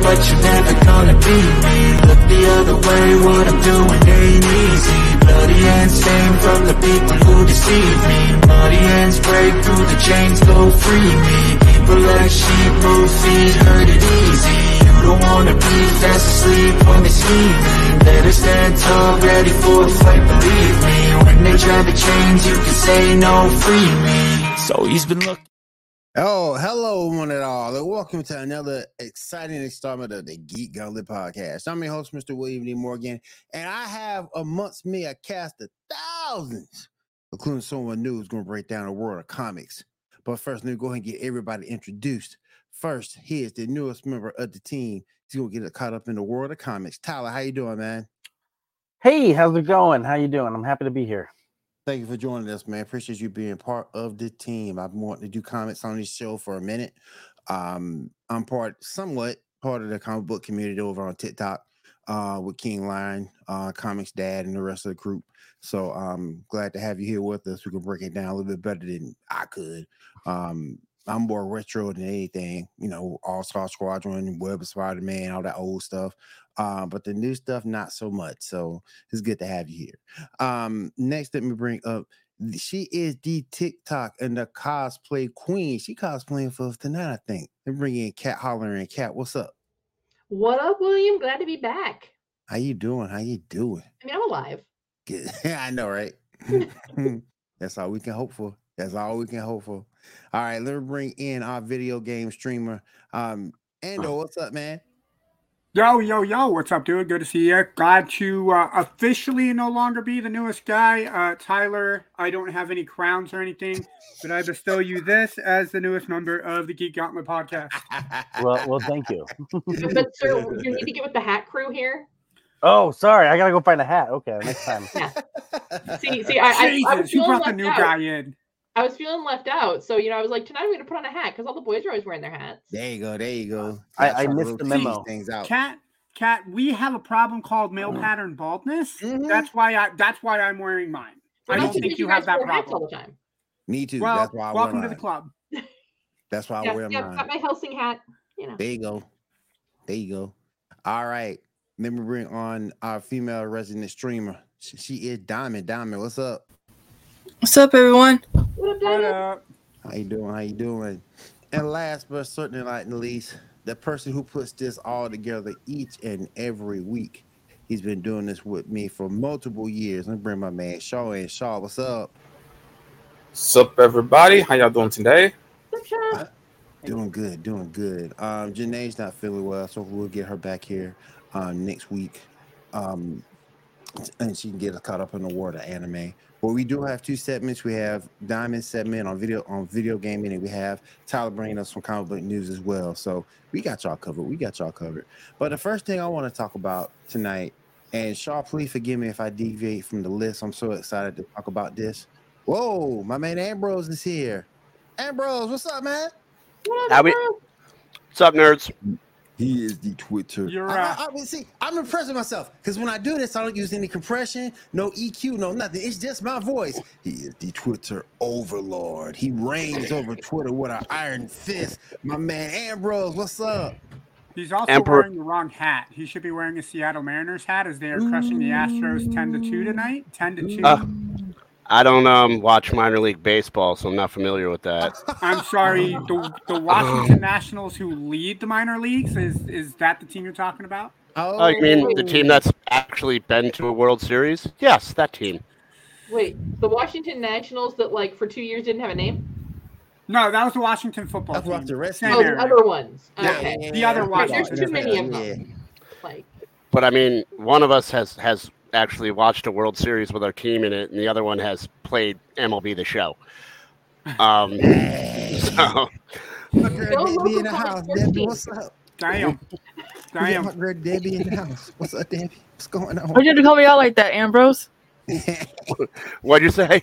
but you're never gonna beat me. Look the other way, what I'm doing ain't easy. Bloody hands stained from the people who deceive me. Muddy hands break through the chains, go free me. People like sheep move feet, hurt it easy. You don't wanna be fast asleep when they scheming Better stand tall, ready for a fight, believe me. When they drive the chains, you can say no, free me. So he's been looking Oh, hello, one and all, and welcome to another exciting installment of the Geek Gauntlet podcast. I'm your host, Mr. William D. Morgan, and I have amongst me a cast of thousands, including someone new who's going to break down the world of comics. But first, let me go ahead and get everybody introduced. First, here's the newest member of the team. He's going to get caught up in the world of comics. Tyler, how you doing, man? Hey, how's it going? How you doing? I'm happy to be here. Thank you for joining us, man. Appreciate you being part of the team. I've wanting to do comments on this show for a minute. Um, I'm part, somewhat part of the comic book community over on TikTok uh, with King Lion, uh, Comics Dad, and the rest of the group. So I'm glad to have you here with us. We can break it down a little bit better than I could. Um, I'm more retro than anything, you know, All Star Squadron, Web of Spider Man, all that old stuff. Uh, but the new stuff, not so much. So it's good to have you here. Um, next, let me bring up. She is the TikTok and the cosplay queen. She cosplaying for us tonight, I think. Let me bring in Cat hollering. Cat, what's up? What up, William? Glad to be back. How you doing? How you doing? I mean, I'm alive. Good. I know, right? That's all we can hope for. That's all we can hope for. All right, let me bring in our video game streamer. Um, Ando, what's up, man? Yo, yo, yo, what's up, dude? Good to see you. Glad to uh, officially no longer be the newest guy. Uh, Tyler, I don't have any crowns or anything, but I bestow you this as the newest member of the Geek Gauntlet podcast. Well, well, thank you. But sir, you need to get with the hat crew here. Oh, sorry, I gotta go find a hat. Okay, next time. Yeah. See, see, I, I, I you brought the new out. guy in. I was feeling left out, so you know, I was like, tonight I'm gonna put on a hat because all the boys are always wearing their hats. There you go. There you go. I- I missed the rotate memo. Things out. Cat, cat, we have a problem called male pattern baldness. Mhm. That's why I. That's why I'm wearing mine. Well, I don't think because you have that wear hats all problem. the time. Me too. Well, That's why I welcome wear to the club. That's why I Yeah, wear yeah, mine. got my Helsing hat. You know. There you go. There you go. All right. Let me bring on our female resident streamer. She, she is Diamond. Diamond, what's up? What's up, everyone? What up, What Diamond? up? How you doing? How you doing? And last but certainly not least, the person who puts this all together each and every week. He's been doing this with me for multiple years. Let me bring my man Shaw in. Shaw, what's up? Sup, everybody? How y'all doing today? What's up, Doing good, doing good. Um, Janae's not feeling well, so we'll get her back here um, next week. Um, and she can get us caught up in the world of anime. But we do have two segments. We have Diamond segment on video on video gaming, and we have Tyler bringing us some comic book news as well. So we got y'all covered. We got y'all covered. But the first thing I want to talk about tonight, and Shaw, please forgive me if I deviate from the list. I'm so excited to talk about this. Whoa, my man Ambrose is here. Ambrose, what's up, man? What How up, we- What's up, nerds? He is the Twitter. You're I, right. I, I mean, see, I'm impressing myself because when I do this, I don't use any compression, no EQ, no nothing. It's just my voice. He is the Twitter overlord. He reigns over Twitter with an iron fist. My man Ambrose, what's up? He's also Emperor- wearing the wrong hat. He should be wearing a Seattle Mariners hat as they are crushing the Astros 10 to 2 tonight. 10 to 2. Uh, I don't um watch minor league baseball, so I'm not familiar with that. I'm sorry, the, the Washington Nationals who lead the minor leagues is is that the team you're talking about? Oh, you mean the team that's actually been to a World Series? Yes, that team. Wait, the Washington Nationals that like for two years didn't have a name? No, that was the Washington football That's team. Washington Redskins. Same Oh, the other ones. Yeah, Okay. yeah, The other yeah, Washington There's too many of them. Yeah. Like, But I mean, one of us has has actually watched a World Series with our team in it, and the other one has played MLB the Show. Um, so My girl Debbie in the house. Debbie, what's up? Damn. Damn. my girl Debbie in the house. What's up, Debbie? What's going on? Why'd you have to call me out like that, Ambrose? what'd you say?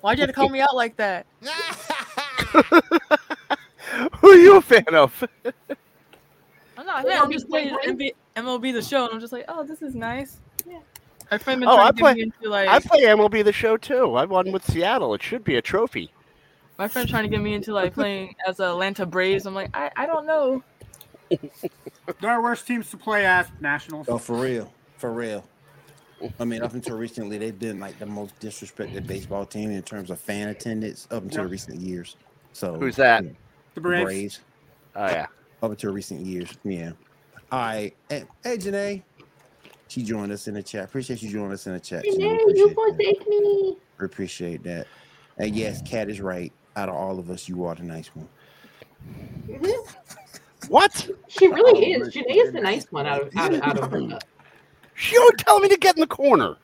Why'd you have to call me out like that? Who are you a fan of? I'm not. Well, I'm I'm just just playing MLB the show, and I'm just like, oh, this is nice. Yeah. My friend been Oh, I to get play- me into like I play MLB the Show too. I won with Seattle. It should be a trophy. my friend trying to get me into like playing as Atlanta Braves. I'm like, I, I don't know. There are worse teams to play as Nationals. Oh, for real, for real. I mean, up until recently, they've been like the most disrespected baseball team in terms of fan attendance up until Yep. recent years. So Who's that? yeah, The the Braves. Braves. Oh yeah. Up until recent years, yeah. All right, hey, hey Janae, she joined us in the chat. Appreciate you joining us in the chat. Janae. Renee, Appreciate you that. forsake me. We appreciate that. And yes, Cat is right. Out of all of us, you are the nice one. Mhm. What? She really Oh, is. my Janae is the nice one out of out of, out of her. She would tell me to get in the corner.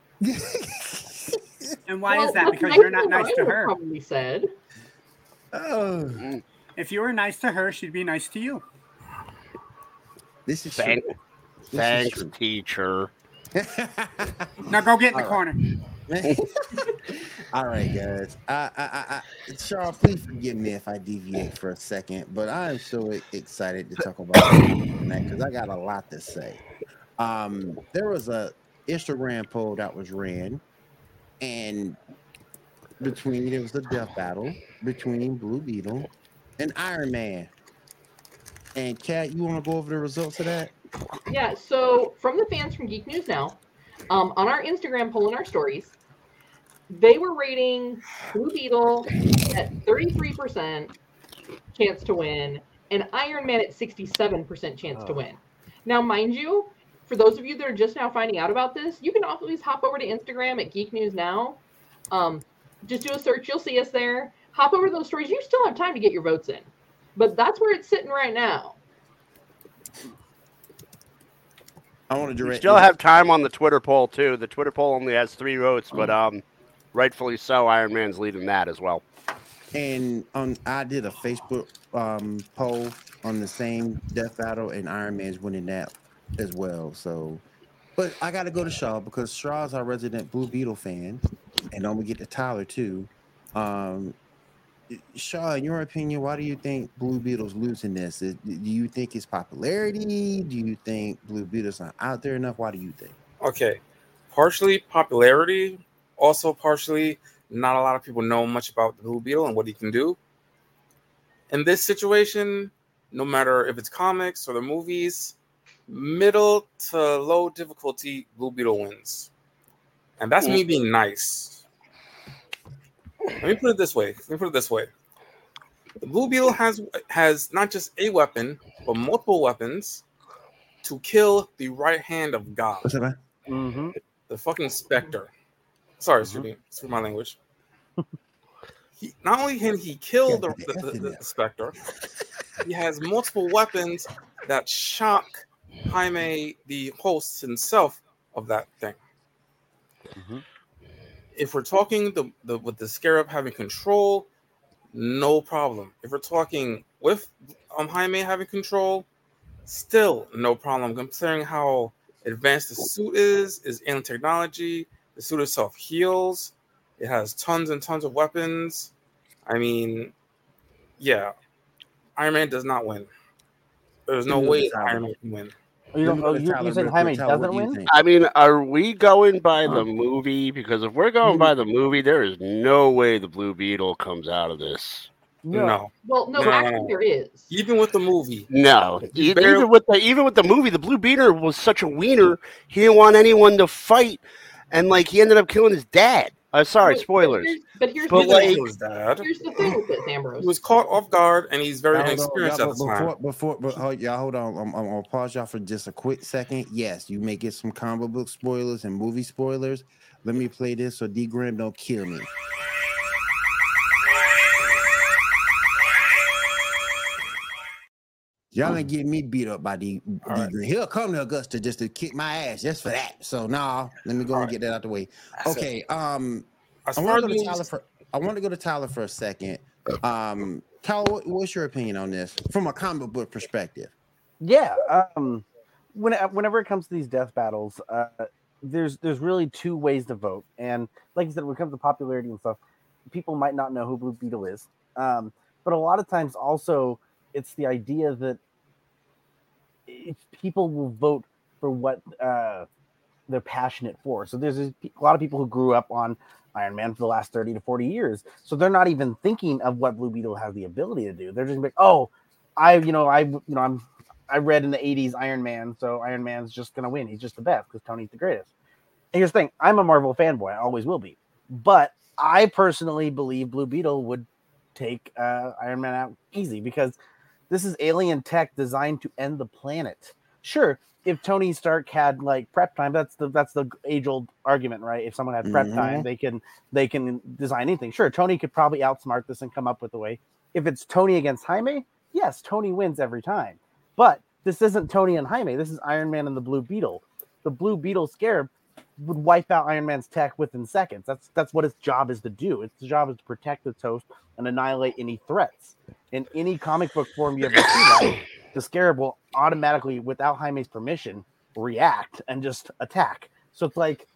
And why Well, is that? Because nice you're not nice to her. Probably said. oh, If you were nice to her, she'd be nice to you. this is Thank, true. This thanks, teacher. Now go get in the All right. corner. All right, guys. I, I, I, I, Charles, please forgive me if I deviate for a second, but I am so excited to talk about that because I got a lot to say. Um, there was a Instagram poll that was ran, and between it was a death battle between Blue Beetle and Iron Man. And Kat, you want to go over the results of that? Yeah, so from the fans from Geek News Now, um, on our Instagram poll and our stories, they were rating Blue Beetle at 33% chance to win and Iron Man at 67% chance to win. Now, mind you, for those of you that are just now finding out about this, you can always hop over to Instagram at Geek News Now. Um, just do a search, you'll see us there. Hop over to those stories. You still have time to get your votes in, but that's where it's sitting right now. I want to You We still have time on the Twitter poll too. The Twitter poll only has three votes, but um, rightfully so. Iron Man's leading that as well. And on, I did a Facebook um, poll on the same death battle, and Iron Man's winning that as well. So, but I got to go to Shaw because Shaw's our resident Blue Beetle fan, and I'm gonna get to Tyler too. Um, Shaw, in your opinion, why do you think Blue Beetle's losing this? Do you think it's popularity? Do you think Blue Beetle's not out there enough? Why do you think? Okay, partially popularity, also partially not a lot of people know much about the Blue Beetle and what he can do. In this situation, no matter if it's comics or the movies, middle to low difficulty, Blue Beetle wins, and that's me mm. being nice. Let me put it this way. Let me put it this way. The Blue Beetle has has not just a weapon, but multiple weapons to kill the right hand of God What's up, man? Mm-hmm. the fucking Spectre. Sorry, Mhm. excuse me, excuse my language. He, not only can he kill the, Yeah, the, the F the, the. Spectre, he has multiple weapons that shock Jaime, the host himself of that thing. Mhm. If we're talking the, the with the Scarab having control, no problem. If we're talking with um Jaime having control, still no problem. Considering how advanced the suit is, is alien technology. The suit itself heals. It has tons and tons of weapons. I mean, yeah, Iron Man does not win. There's no way Iron. Man can win. Oh, you, Let me don't, oh, you, you said Jaime quick. Tyler, what doesn't win? I mean, are we going by the movie? Because if we're going by the mm. movie, there is no way the Blue Beetle comes out of this. No. Well, no, No. actually there is. Even with the movie, No, He's E- barely- even with the even with the movie, the Blue Beetle was such a wiener. He didn't want anyone to fight, and like he ended up killing his dad. Uh, sorry, But- but spoilers. here's- But here's, But he the like- thing. kill his dad. here's the thing with this, Ambrose. He was caught off guard, and he's very Y'all hold on, inexperienced y'all, at the but time. before, before, but hold, y'all hold on. I'm, I'm gonna pause y'all for just a quick second. Yes, you may get some comic book spoilers and movie spoilers. Let me play this so D Graham don't kill me. Y'all ain't getting me beat up by D, D All right. He'll come to Augusta just to kick my ass just for that. So nah, let me go All and right. get that out the way. Okay. Um, I want to go to Tyler for I want to go to Tyler for a second. Um, Tyler, what, what's your opinion on this from a comic book perspective? Yeah. Um, when whenever it comes to these death battles, uh, there's there's really two ways to vote, and like you said, when it comes to popularity and stuff, people might not know who Blue Beetle is. Um, but a lot of times, also, it's the idea that people will vote for what uh, they're passionate for. So there's a a lot of people who grew up on Iron Man for the last 30 to 40 years. So they're not even thinking of what Blue Beetle has the ability to do. They're just like, oh, I, you know, I, you know, I'm, I read in the '80s Iron Man, so Iron Man's just gonna win. He's just the best because Tony's the greatest. And here's the thing: I'm a Marvel fanboy. I always will be. But I personally believe Blue Beetle would take uh, Iron Man out easy because this is alien tech designed to end the planet. Sure, if Tony Stark had like prep time, that's the that's the age old argument, right? If someone had prep mm-hmm. time, they can they can design anything. Sure, Tony could probably outsmart this and come up with a way. If it's Tony against Jaime, yes, Tony wins every time. But this isn't Tony and Jaime. This is Iron Man and the Blue Beetle. The Blue Beetle scarab would wipe out Iron Man's tech within seconds. That's that's what its job is to do. Its job is to protect its host and annihilate any threats. In any comic book form you ever see that, the scarab will automatically, without Jaime's permission, react and just attack. So it's like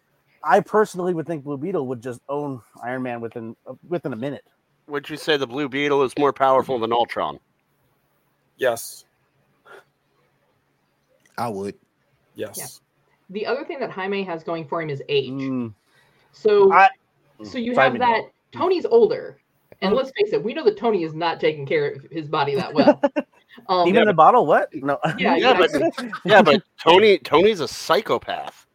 I personally would think Blue Beetle would just own Iron Man within uh, within a minute. Would you say the Blue Beetle is more powerful than Ultron? Yes. I would. Yes. The other thing that Jaime has going for him is age. Mm, So, I- so you have that Tony's older, and let's face it, we know that Tony is not taking care of his body that well. Um, even in the bottle, what? No. yeah, Yeah, but- Yeah, but Tony Tony's a psychopath.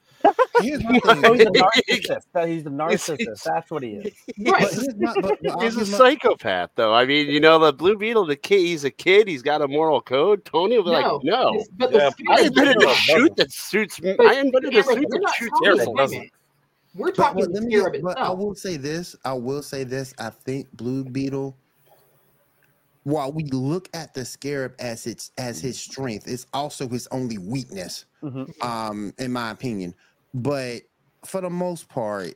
Here's my thing. He's a narcissist. He's a narcissist. That's what he is. right. But here's my- but- but He's a psychopath, though. I mean, you know, the Blue Beetle, the kid, he's a kid. He's got a moral code. Tony will be No, like, no. This- But Yeah, the I invented a doesn't. suit that suits me. I invented a Cameron, suit we're that not shoots talking We're But, talking but the let me scarab just- but I will say this. I will say this. I think Blue Beetle, while we look at the scarab as its as his strength, it's also his only weakness. Mhm. Um, in my opinion. But for the most part,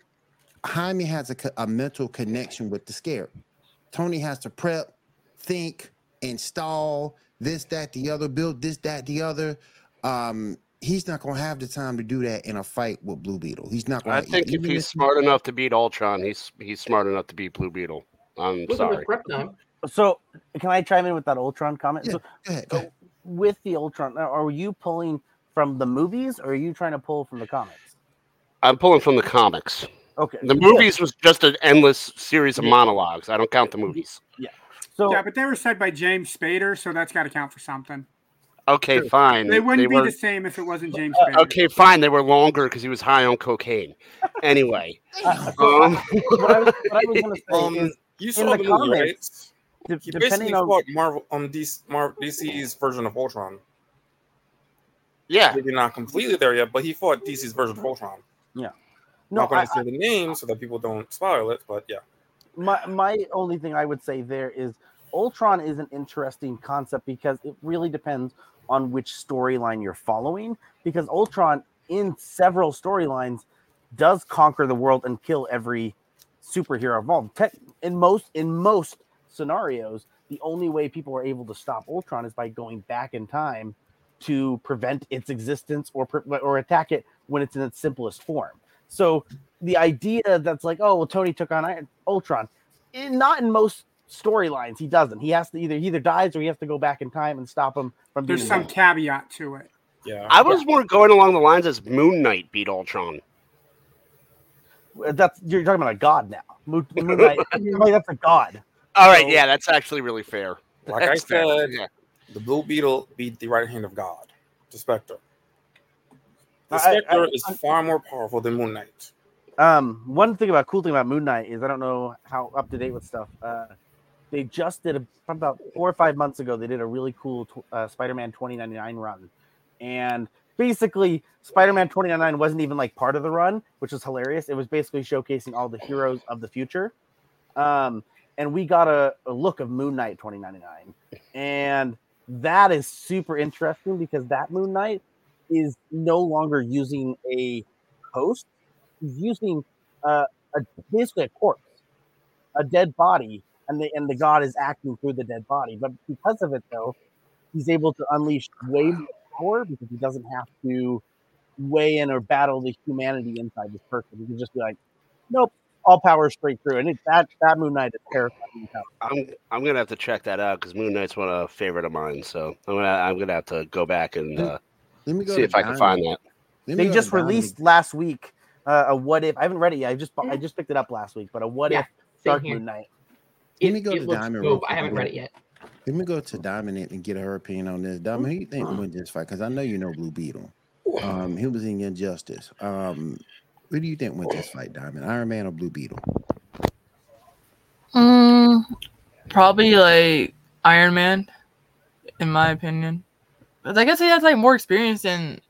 Jaime has a, a mental connection with the scarab. Tony has to prep, think, install this, that, the other, build this, that, the other. Um, he's not gonna have the time to do that in a fight with Blue Beetle. He's not gonna I think if he's smart enough to beat Ultron, he's he's smart enough to beat Blue Beetle. I'm Look at the sorry. So, can I chime in with that Ultron comment? Yeah, So, Go ahead, go ahead. with the Ultron, now, are you pulling from the movies or are you trying to pull from the comics? I'm pulling from the comics. Okay. The good. movies was just an endless series of monologues. I don't count the movies. Yeah. So, Yeah, but they were said by James Spader, so that's got to count for something. Okay, Sure. fine. They wouldn't be were, the same if it wasn't James Uh, okay, fine. They were longer because he was high on cocaine. Anyway, um, what I was, was going to say Um, is, you in saw the the, movie, right? comics, de- He depending basically on fought Marvel um DC, Mar- DC's version of Ultron. yeah, Maybe not completely there yet, but he fought DC's version of Ultron. no, not going to say the name so that people don't spoil it, but yeah. my my only thing I would say there is Ultron is an interesting concept because it really depends on which storyline you're following. Because Ultron, in several storylines, does conquer the world and kill every superhero involved. In most in most scenarios, the only way people are able to stop Ultron is by going back in time to prevent its existence or or attack it when it's in its simplest form. So the idea that's like, oh, well, Tony took on Ultron, not in most storylines. He doesn't. He has to either he either dies or he has to go back in time and stop him from being. There's some involved. caveat to it. Yeah. I was more going along the lines as Moon Knight beat Ultron. Uh, That's you're talking about a god now. Moon, Moon Knight, like, that's a god. All right, So- yeah, that's actually really fair. Like I That's fair, said, yeah. the Blue Beetle beat the right hand of God, the Spectre. The Spectre I- is far more powerful than Moon Knight. Um, one thing about cool thing about Moon Knight is I don't know how up to date with stuff. Uh, they just did a about four or five months ago. They did a really cool uh, Spider-Man 2099 run, and basically Spider-Man 2099 wasn't even like part of the run, which was hilarious. It was basically showcasing all the heroes of the future. Um, and we got a, a look of Moon Knight 2099, and that is super interesting because that Moon Knight is no longer using a host he's using uh, a basically a corpse, a dead body, and the and the god is acting through the dead body. But because of it, though, he's able to unleash way more power because he doesn't have to weigh in or battle the humanity inside this person. He can just be like, nope, all power straight through. And it, that that Moon Knight is terrifying. I'm I'm gonna have to check that out because Moon Knight's one of a favorite of mine. So I'm gonna I'm gonna have to go back and uh, Let me go see to if I can find that. They just to Diamond. released last week uh, a what if. I haven't read it yet. I just bought- I just picked it up last week. But a what Yeah, if Dark here. Moon Knight. Let me go it to looks Diamond dope. real I haven't read it yet. Let me go to Diamond and get her opinion on this. Diamond, who you think win this fight? Because I know you know Blue Beetle. Um, he was in Injustice. Um, who do you think wins this fight, Diamond? Iron Man or Blue Beetle? Mm, probably like Iron Man, in my opinion. But I guess he has like more experience than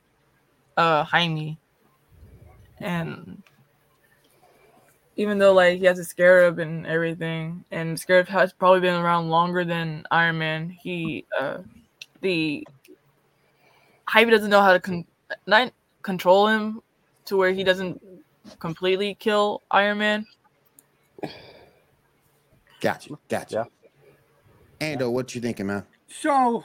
uh Jaime. And even though like he has a scarab and everything, and scarab has probably been around longer than Iron Man, he uh the Jaime doesn't know how to con- not control him to where he doesn't completely kill Iron Man. Gotcha. Gotcha. Ando, what you thinking, man? So,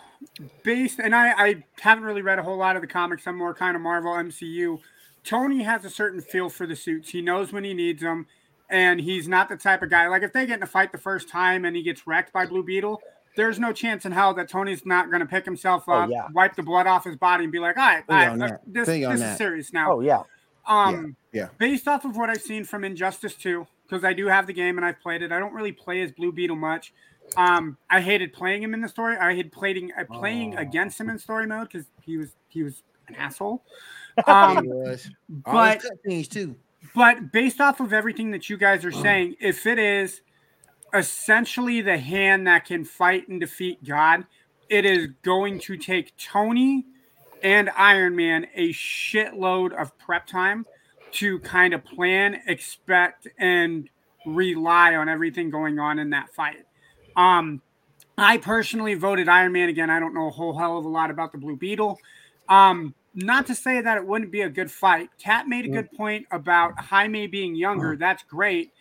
based, and I, I haven't really read a whole lot of the comics. I'm more kind of Marvel MCU. Tony has a certain feel for the suits. He knows when he needs them, and he's not the type of guy. Like if they get in a fight the first time and he gets wrecked by Blue Beetle, there's no chance in hell that Tony's not going to pick himself Oh, up, yeah. wipe the blood off his body, and be like, "All right, all right, this, this is serious now." Oh yeah. Um, Yeah. based off of what I've seen from Injustice 2, because I do have the game and I've played it. I don't really play as Blue Beetle much. Um, I hated playing him in the story. I hated playing uh, playing Oh. against him in story mode because he was he was an asshole. He Um, was. All but cutscenes too. But based off of everything that you guys are saying, if it is essentially the hand that can fight and defeat God, it is going to take Tony and Iron Man a shitload of prep time to kind of plan, expect, and rely on everything going on in that fight. Um, I personally voted Iron Man again. I don't know a whole hell of a lot about the Blue Beetle. Um, not to say that it wouldn't be a good fight. Kat made a mm. good point about Jaime being younger. Mm. That's great.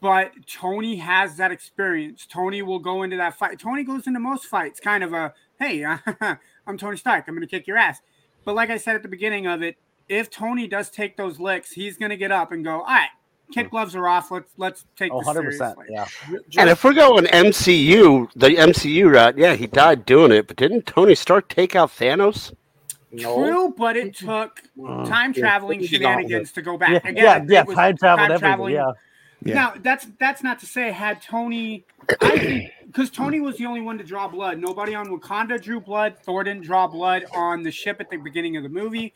But Tony has that experience. Tony will go into that fight. Tony goes into most fights, kind of a, hey, I'm Tony Stark. I'm going to kick your ass. But like I said at the beginning of it, if Tony does take those licks, he's going to get up and go, all right, kid mm. gloves are off. Let's let's take Oh, this 100 seriously. Yeah. And if we're going MCU, the MCU route, yeah, he died doing it, but didn't Tony Stark take out Thanos? No. True, but it took mm. time traveling Yeah. shenanigans to go back. Yeah, Again, yeah, it yeah. was Time travel, everything. traveling. Yeah. Yeah. Now that's that's not to say had Tony, I think because Tony was the only one to draw blood. Nobody on Wakanda drew blood. Thor didn't draw blood on the ship at the beginning of the movie.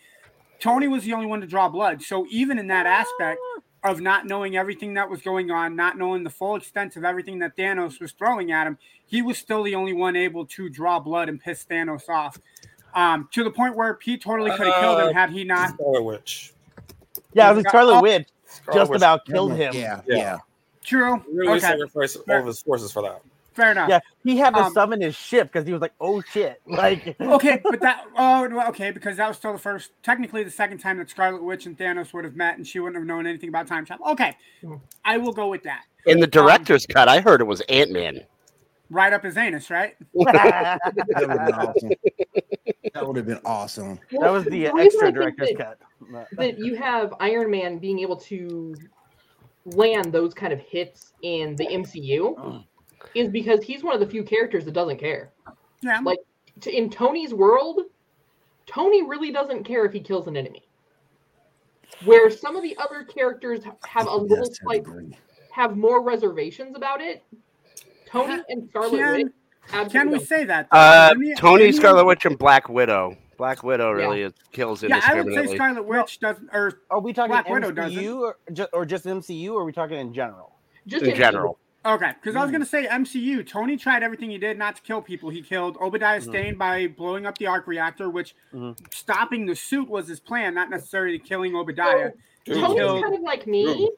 Tony was the only one to draw blood. So even in that aspect of not knowing everything that was going on, not knowing the full extent of everything that Thanos was throwing at him, he was still the only one able to draw blood and piss Thanos off. Um, to the point where Pete totally could have killed him Uh, had he not. Scarlet Witch. Yeah, it was Scarlet Witch Scarlet just Witch about killed him. Yeah. Yeah. Yeah. True. really Okay. sacrificed all of his forces for that. Fair enough. Yeah, he had to Um, summon his ship because he was like, "Oh shit!" Like, okay, but that oh okay because that was still the first, technically the second time that Scarlet Witch and Thanos would have met, and she wouldn't have known anything about time travel. Okay, I will go with that. In the director's cut, I heard it was Ant Man. Right up his anus, right? That would have been awesome. That would have been awesome. that was the, reason extra director's that- cut. that you have Iron Man being able to land those kind of hits in the MCU oh. is because he's one of the few characters that doesn't care. Yeah. Like to, in Tony's world, Tony really doesn't care if he kills an enemy. Where some of the other characters have a little Yes, slight have more reservations about it. Tony and Scarlet Can- Witch Can absolutely we say that? Uh, Didn't Tony, didn't Scarlet Witch, and Black Widow. Black Widow really is, kills Yeah, I would say indiscriminately. Scarlet Witch doesn't, or Are we talking Black Widow MCU or just, or just MCU? Or are we talking in general? just in general. okay, because Hmm. I was gonna say MCU. Tony tried everything he did not to kill people. He killed Obadiah Mhm. Stane by blowing up the arc reactor, which Mhm. stopping the suit was his plan, not necessarily killing Obadiah. Dude, Tony's killed- kind of like me.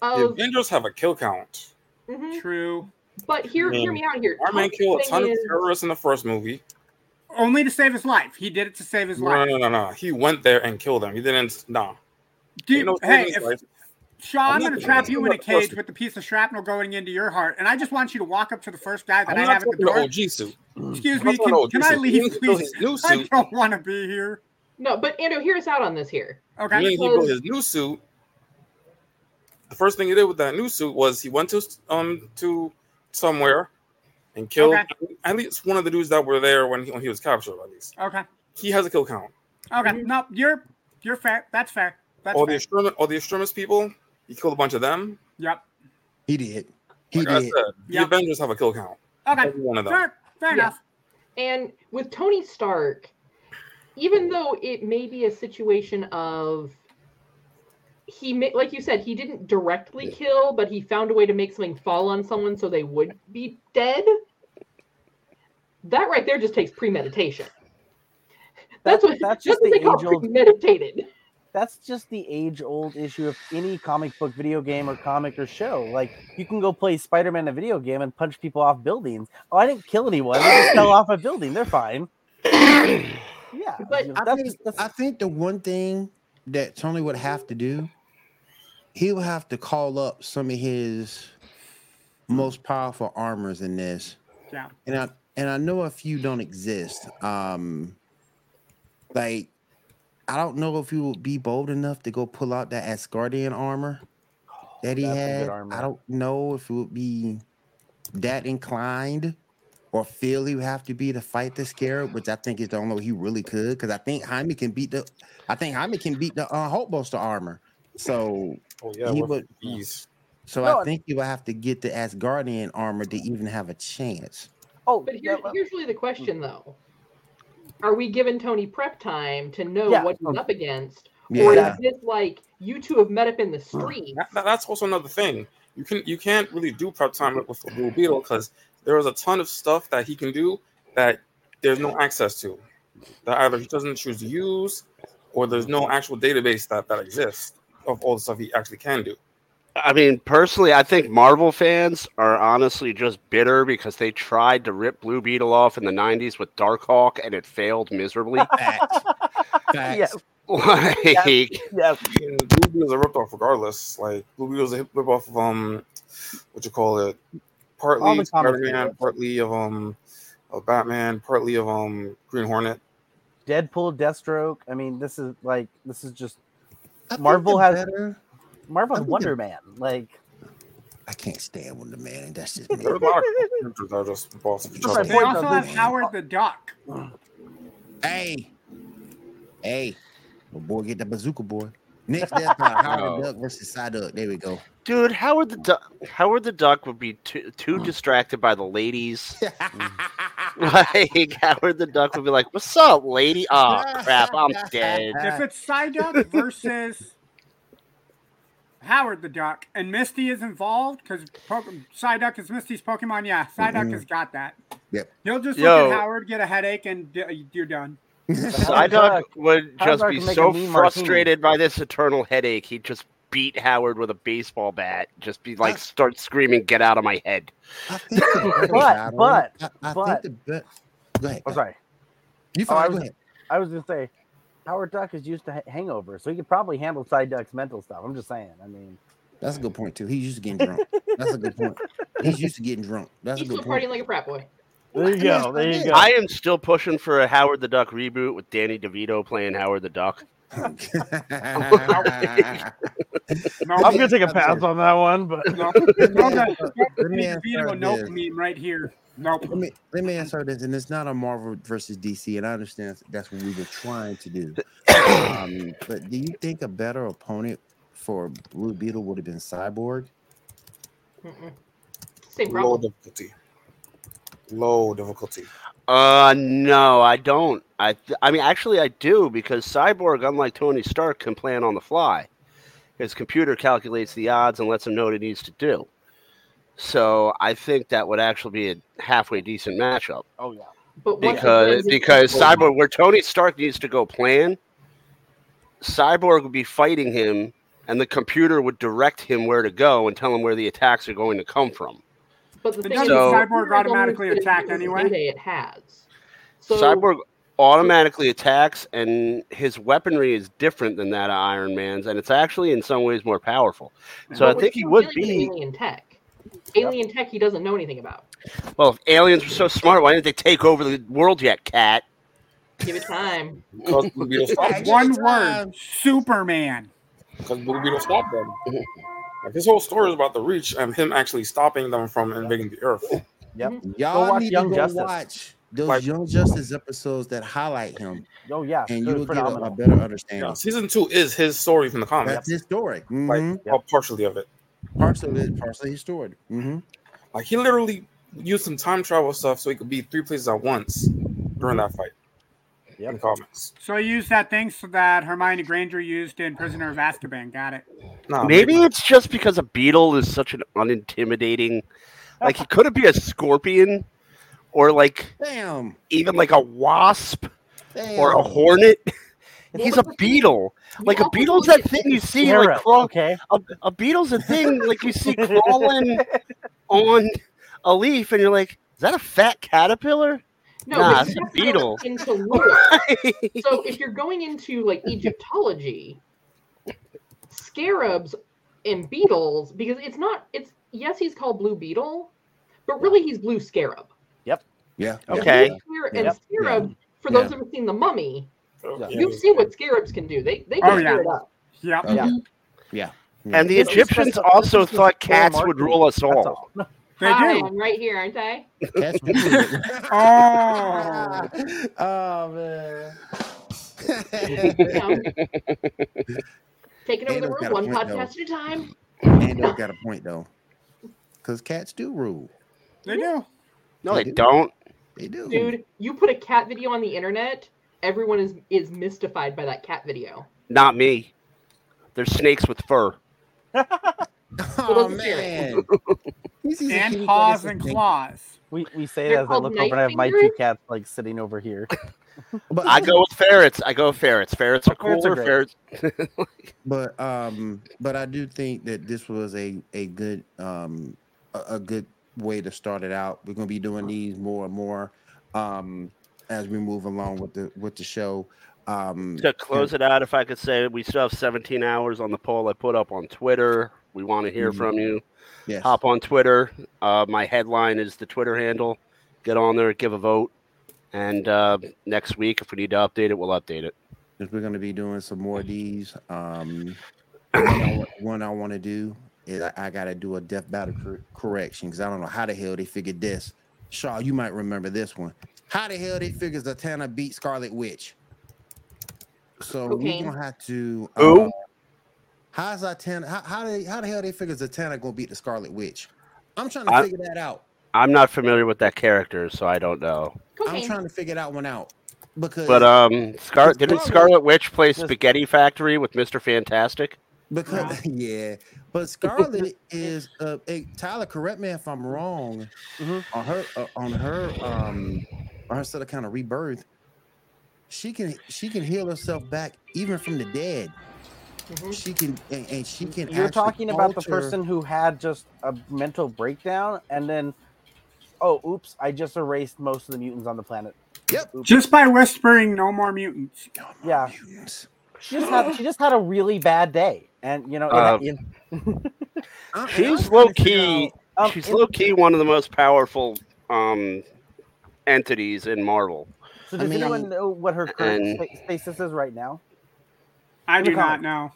the Avengers have a kill count. Mhm. True. But hear, hear me out here. Iron Man killed a thing ton of terrorists in the first movie. Only to save his life. He did it to save his life. No, life. no, no, no. He went there and killed them. He didn't. No. Dude, You know, hey, if, life. Shaw, I'm I'm going to trap you in a about the first cage with a piece of shrapnel going into your heart, and I just want you to walk up to the first guy that I'm I have at the door. OG suit. Excuse I'm me, can, can I leave, He didn't kill please? his new I don't want to be here. No, but Andrew, hear us out on this here. Okay. then he built his new suit. The first thing he did with that new suit was he went to um to somewhere and killed Okay. at least one of the dudes that were there when he, when he was captured. At least Okay. he has a kill count. Okay. No, you're you're fair. That's fair. That's all the extremist, all the extremist people, he killed a bunch of them. Yep. He did. He Like I did. said, the Yep. Avengers have a kill count. Okay, Every one of them. fair, fair Yeah. enough. And with Tony Stark, even though it may be a situation of he ma- like you said he didn't directly kill but he found a way to make something fall on someone so they would be dead that right there just takes premeditation that's That's- what that's that's just what the they call age-old- premeditated That's just the age-old issue of any comic book, video game, or comic or show. Like you can go play Spider-Man in a video game and punch people off buildings. Oh, I didn't kill anyone. They just fell off a building. They're fine. Yeah, But you know, I think, that's, I think the one thing that Tony would have to do, he would have to call up some of his most powerful armors in this. Yeah. And I and I know a few don't exist. Um like I don't know if he would be bold enough to go pull out that Asgardian armor that he That's had. I don't know if it would be that inclined or feel he would have to be to fight the scarab, which I think is the only way he really could, because I think Jaime can beat the I think Jaime can beat the uh, Hulkbuster armor. So Oh yeah, He would- ease. so No, I think you would have to get the Asgardian armor to even have a chance. oh, but yeah, here, here's really the question mm. though are we giving tony prep time to know Yeah. what he's up against Yeah. or is this like you two have met up in the street That, that- that's also another thing. You can you can't really do prep time with with Blue Beetle because there is a ton of stuff that he can do that there's no access to. That either he doesn't choose to use, or there's no actual database that that exists of all the stuff he actually can do. I mean, personally, I think Marvel fans are honestly just bitter because they tried to rip Blue Beetle off in the '90s with Darkhawk and it failed miserably. Facts. Facts. yes, like, yes. And Blue Beetle's a ripoff regardless. Like Blue Beetle's a ripoff of um, what you call it, partly Spider Man, partly of um, of Batman, partly of um Green Hornet. Deadpool, Deathstroke. I mean, this is like this is just I Marvel has- better- Marvel I has think Wonder it- Man. Like I can't stand Wonder Man, and that's just me. There's a lot of characters that are just ripoffs of each That's other. my They also though, have Howard the Duck. Hey, hey, my boy, get the bazooka boy. Next death by Howard the Duck versus Psyduck. There we go. Dude, Howard the Duck, Howard the Duck would be too too distracted by the ladies. Like Howard the Duck would be like, "What's up, lady? Oh crap, I'm dead." If it's Psyduck versus Howard the Duck and Misty is involved because po- Psyduck is Misty's Pokemon, yeah, Psyduck Mhm. has got that. Yep. He'll just Yo. look at Howard, get a headache, and d- you're done. Psyduck would just Duck be so a martini. frustrated by this eternal headache, he'd just beat Howard with a baseball bat. Just be like, start screaming, "Get out of my head!" I think But- battle- but- I, I but- think the bet. Go ahead. Oh, I'm sorry. You Oh, I was- go ahead. I was gonna say Howard Duck is used to ha- hangovers, so he could probably handle Psyduck's mental stuff. I'm just saying. I mean, That's a good point too. He's used to getting drunk. That's a good point. He's used to getting drunk. That's a he's good still point. partying like a frat boy there you go. There you go. I am still pushing for a Howard the Duck reboot with Danny DeVito playing Howard the Duck. No, I'm gonna take a pass on that one, but no, no, that- Let me Danny ask DeVito her nope meme right here. Nope. Let me let me answer this, and it's not a Marvel versus DC, and I understand that's what we were trying to do. Um, but do you think a better opponent for Blue Beetle would have been Cyborg? Mm-mm. same Low difficulty. Low difficulty. Uh, no, I don't. I, th- I mean, actually, I do because Cyborg, unlike Tony Stark, can plan on the fly. His computer calculates the odds and lets him know what he needs to do. So I think that would actually be a halfway decent matchup oh yeah. but because because Cyborg, where Tony Stark needs to go plan, Cyborg would be fighting him, and the computer would direct him where to go and tell him where the attacks are going to come from. But the But thing doesn't is, So- Cyborg Cyborg automatically only attack uses anyway? It has. So Cyborg automatically attacks, and his weaponry is different than that of Iron Man's, and it's actually in some ways more powerful. So I think he still would be. alien tech. Alien tech he doesn't know anything about. Well, if aliens were so smart, why didn't they take over the world yet, Cat? Give it time. Because Blue Beetle stopped them. One word: Superman. Because Blue Beetle stop them. Like his whole story is about the Reach and him actually stopping them from invading the Earth. Yep. Y'all watch need Young to go Justice. watch those Like- Young Justice episodes that highlight him, Oh yeah. and you will get a, a better understanding. Yeah, season two is his story from the comics. That's his story. Like Mhm. well, partially of it. Parts of it, partially his story. hmm Like he literally used some time travel stuff so he could be three places at once during that fight. Yep. In comics. So I used that thing so that Hermione Granger used in Prisoner of Azkaban. Got it. Nah, Maybe it's just because a beetle is such an unintimidating. Like he could it be a scorpion, or like Damn. even like a wasp Damn. or a hornet. Well, He's a beetle. Like a beetle's that thing you see like crawl. okay. A, a beetle's a thing like you see crawling on a leaf, and you're like, is that a fat caterpillar? No, Nah, but it's a have to go beetle. into lore. so if you're going into like Egyptology, scarabs and beetles, because it's not it's yes, he's called blue beetle, but really he's blue scarab. Yep. Yeah. Okay. And Yep. scarab, for those Yeah. those who have seen the mummy, oh, Yeah. you've seen what scarabs can do. They they Oh, can yeah. tear it up. Yep. Okay. Yeah. Yeah. And the It's Egyptians also thought cats would rule us That's all. all. They Hi, do. I'm right here, aren't I? That's Oh. oh man. Taking over the Ando's room one point, though. podcast at a time. Ando's got a point though. Because cats do rule. They do. No, they don't. They do. Dude, you put a cat video on the internet, everyone is is mystified by that cat video. Not me. They're snakes with fur. Oh Well, man. You see some And paws and claws. We, we say They're that as I look over and I have my two cats like sitting over here. But I go with ferrets. I go with ferrets. Ferrets are Ferrets are cooler. Ferrets. but um but i do think that this was a a good um a, a good way to start it out we're going to be doing these more and more um as we move along with the with the show um to close it out, if I could say, we still have 17 hours on the poll I put up on Twitter. We want to hear Mhm. from you. yes Hop on Twitter. Uh, my headline is the Twitter handle. Get on there, give a vote. And uh, next week, if we need to update it, we'll update it. if we're going to be doing some more of these um one I, wa- one I want to do is i, I got to do a death battle cor- correction because i don't know how the hell they figured this shaw you might remember this one how the hell they figured zatanna beat scarlet witch so Cocaine. we're gonna have to Who? How's Zatanna how, how they how the hell they figure Zatanna gonna beat the Scarlet Witch? I'm trying to I- figure that out. I'm not familiar with that character, so I don't know. I'm trying to figure that one out because But um, Scar- didn't Scarlet- Scarlet Witch play Spaghetti Factory with Mister Fantastic? because yeah, but Scarlet is uh, hey, Tyler. Correct me if I'm wrong. Mhm. On her uh, on her um on her sort of kind of rebirth, she can she can heal herself back even from the dead. Mhm. She can and, and she can. You're talking about the person who had just a mental breakdown and then, oh, oops, I just erased most of the mutants on the planet. Yep. Oops. Just by whispering, no more mutants. No more Yeah. mutants. She just had she just had a really bad day, and you know, it- Uh, it- I- and She's low key. out- um, She's it- low key one of the most powerful um entities in Marvel. So I does anyone mean- know what her current And- sta- status is right now? I do not know.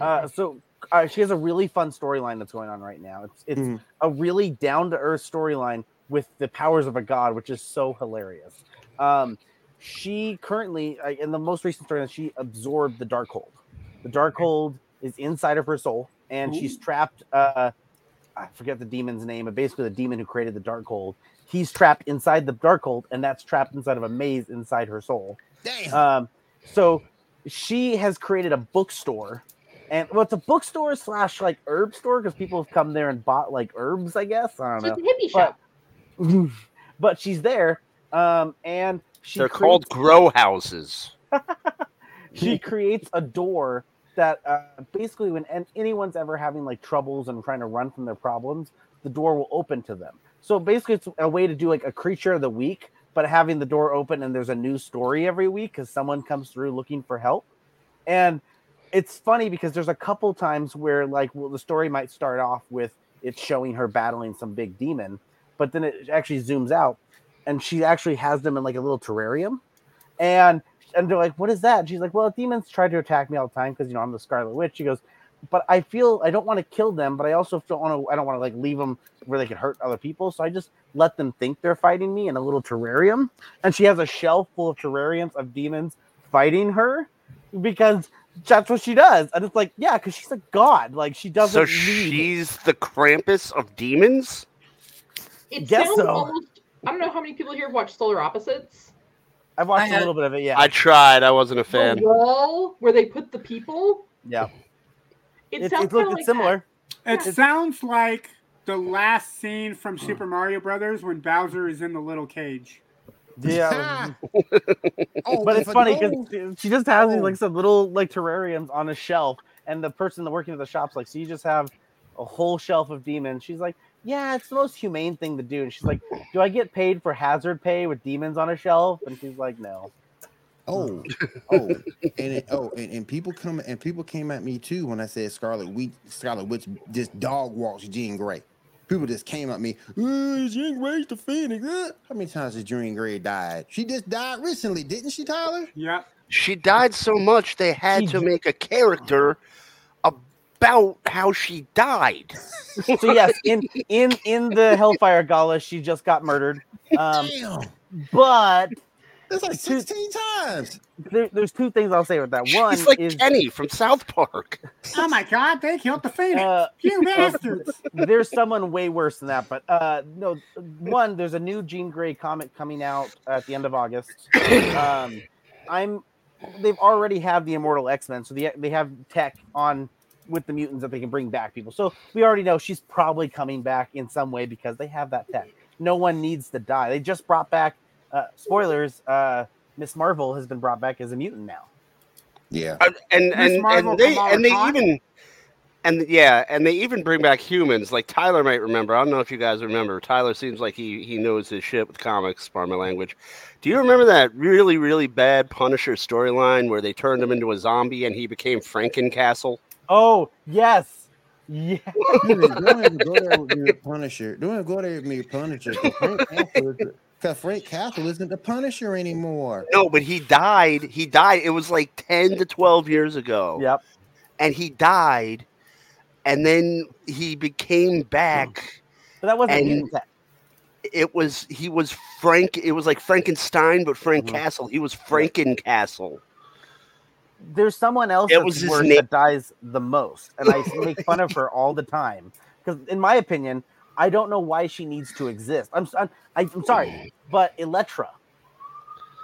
Uh, so uh, she has a really fun storyline that's going on right now. It's it's Mhm. a really down to earth storyline with the powers of a god, which is so hilarious. Um, she currently, uh, in the most recent storyline, she absorbed the Darkhold. The Darkhold is inside of her soul, and she's trapped. Uh, I forget the demon's name, but basically the demon who created the Darkhold. He's trapped inside the Darkhold, and that's trapped inside of a maze inside her soul. Damn. Um, so she has created a bookstore, and well, it's a bookstore slash like herb store because people have come there and bought like herbs, I guess. I don't know. it's a hippie But- shop. but she's there, um, and she They're creates- called grow houses. she creates a door that uh, basically when an- anyone's ever having like troubles and trying to run from their problems the door will open to them so basically it's a way to do like a creature of the week but having the door open and there's a new story every week because someone comes through looking for help and it's funny because there's a couple times where like well the story might start off with it showing her battling some big demon but then it actually zooms out and she actually has them in like a little terrarium and and they're like, "What is that?" And she's like, "Well, demons try to attack me all the time because you know I'm the Scarlet Witch." She goes, "But I feel I don't want to kill them, but I also don't want to. I don't want to like leave them where they could hurt other people. So I just let them think they're fighting me in a little terrarium." And she has a shelf full of terrariums of demons fighting her because that's what she does. And it's like, yeah, because she's a god. Like she doesn't So need. she's the Krampus of demons. It Guess sounds so. almost. I don't know how many people here have watched Solar Opposites. I've watched I a had- little bit of it. Yeah, I tried. I wasn't a fan. The wall where they put the people. yeah. It, It, sounds it kind looked of like similar. It It's- sounds like the last scene from hmm. Super Mario Brothers when Bowser is in the little cage. Yeah. oh, but it's funny because she just has these Oh. like some little like terrariums on a shelf, and the person that working at the shop's like, so you just have a whole shelf of demons. She's like, yeah, it's the most humane thing to do. And she's like, do I get paid for hazard pay with demons on a shelf? And she's like, no. Oh, oh, and it, oh, and, and people come and people came at me too when I said Scarlet Wheat, Scarlet Witch, just dog walks Jean Grey. People just came at me. "Uh, Jean Grey's the Phoenix. uh." How many times has Jean Grey died? She just died recently, didn't she, Tyler? Yeah. She died so much they had She to d- make a character about how she died. So yes, in in in the Hellfire Gala, she just got murdered. Um, Damn, but that's like two- sixteen times. there, there's two things I'll say with that. One She's like is Kenny from South Park. Oh my God! They killed the Phoenix. uh, you bastards! there's someone way worse than that. But uh, no, one there's a new Jean Grey comic coming out at the end of August. Um, I'm they've already have the Immortal X Men, so they they have tech on with the mutants that they can bring back people. So we already know she's probably coming back in some way because they have that tech. No one needs to die. They just brought back uh, spoilers. Uh, Miss Marvel has been brought back as a mutant now. Yeah, Uh, and and, and they and they Khan? even and yeah, and they even bring back humans. Like Tyler might remember. I don't know if you guys remember. Tyler seems like he he knows his shit with comics. Pardon my language. Do you remember that really really bad Punisher storyline where they turned him into a zombie and he became Frankencastle? Oh yes, yeah. don't even go there with your Punisher. Don't even go there with your Punisher. Because Frank Castle is- 'cause Frank Castle isn't the Punisher anymore. No, but he died. He died. It was like ten to twelve years ago. Yep. and he died, and then he became back. But that wasn't And- It was he was Frank. It was like Frankenstein, but Frank Mhm. Castle. He was Frankencastle. there's someone else It was his name. that dies the most, and I make fun of her all the time because, in my opinion, I don't know why she needs to exist. I'm s- I'm, I'm sorry, but Elektra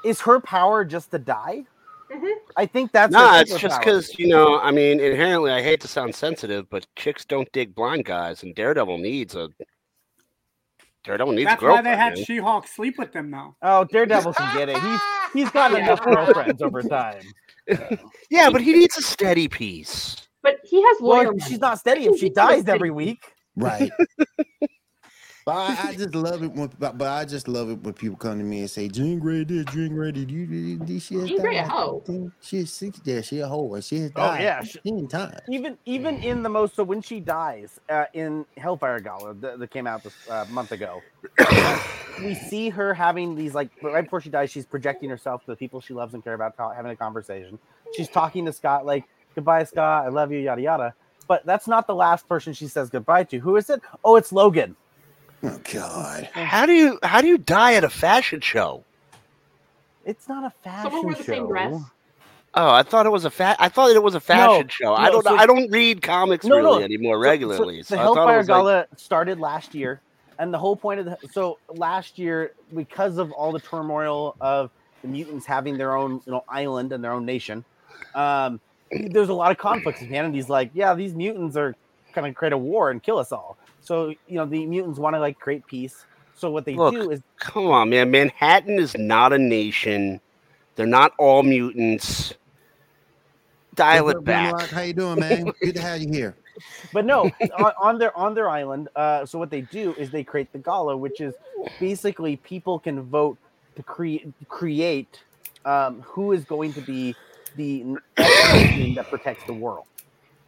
is her power just to die? Mhm. I think that's Nah, it's just because you know. I mean, inherently, I hate to sound sensitive, but chicks don't dig blind guys, and Daredevil needs a Daredevil needs That's a why they had man. She-Hulk sleep with them, though. Oh, Daredevil can get it. He's he's gotten Yeah. enough girlfriends over time. yeah, but he needs a steady piece. But he has lawyer. Well, she's not steady if she dies every week. Right. but I, I just love it when, but, but I just love it when people come to me and say, "Jean Grey did, Jean Grey did you did, did she has Jean Grey a died? hoe. She's six. Yeah, she a hoe, and she has Oh, yeah, she- fifteen times. even even in the most so when she dies uh, in Hellfire Gala that, that came out this uh, month ago, we see her having these like right before she dies, she's projecting herself to the people she loves and care about, having a conversation. She's talking to Scott like, "Goodbye, Scott. I love you." Yada yada. But that's not the last person she says goodbye to. Who is it? Oh, it's Logan. Oh God. How do you how do you die at a fashion show? It's not a fashion Someone wore the show. same dress. Oh, I thought it was a fa- I thought it was a fashion show. I no, don't know. so- I don't read comics No, no. really anymore So- so regularly. So, the I thought it Hellfire was like- Gala started last year, and the whole point of the so last year because of all the turmoil of the mutants having their own you know island and their own nation, um, there's a lot of conflicts. man. And he's like, yeah, these mutants are going to create a war and kill us all. So you know the mutants want to like create peace. So what they Look, do is Come on, man. Manhattan is not a nation. They're not all mutants. Dial What's it back. Grimlock? How you doing, man? Good to have you here. but no on, on their on their island uh, so what they do is they create the gala which is basically people can vote to create create um, who is going to be the team that protects the world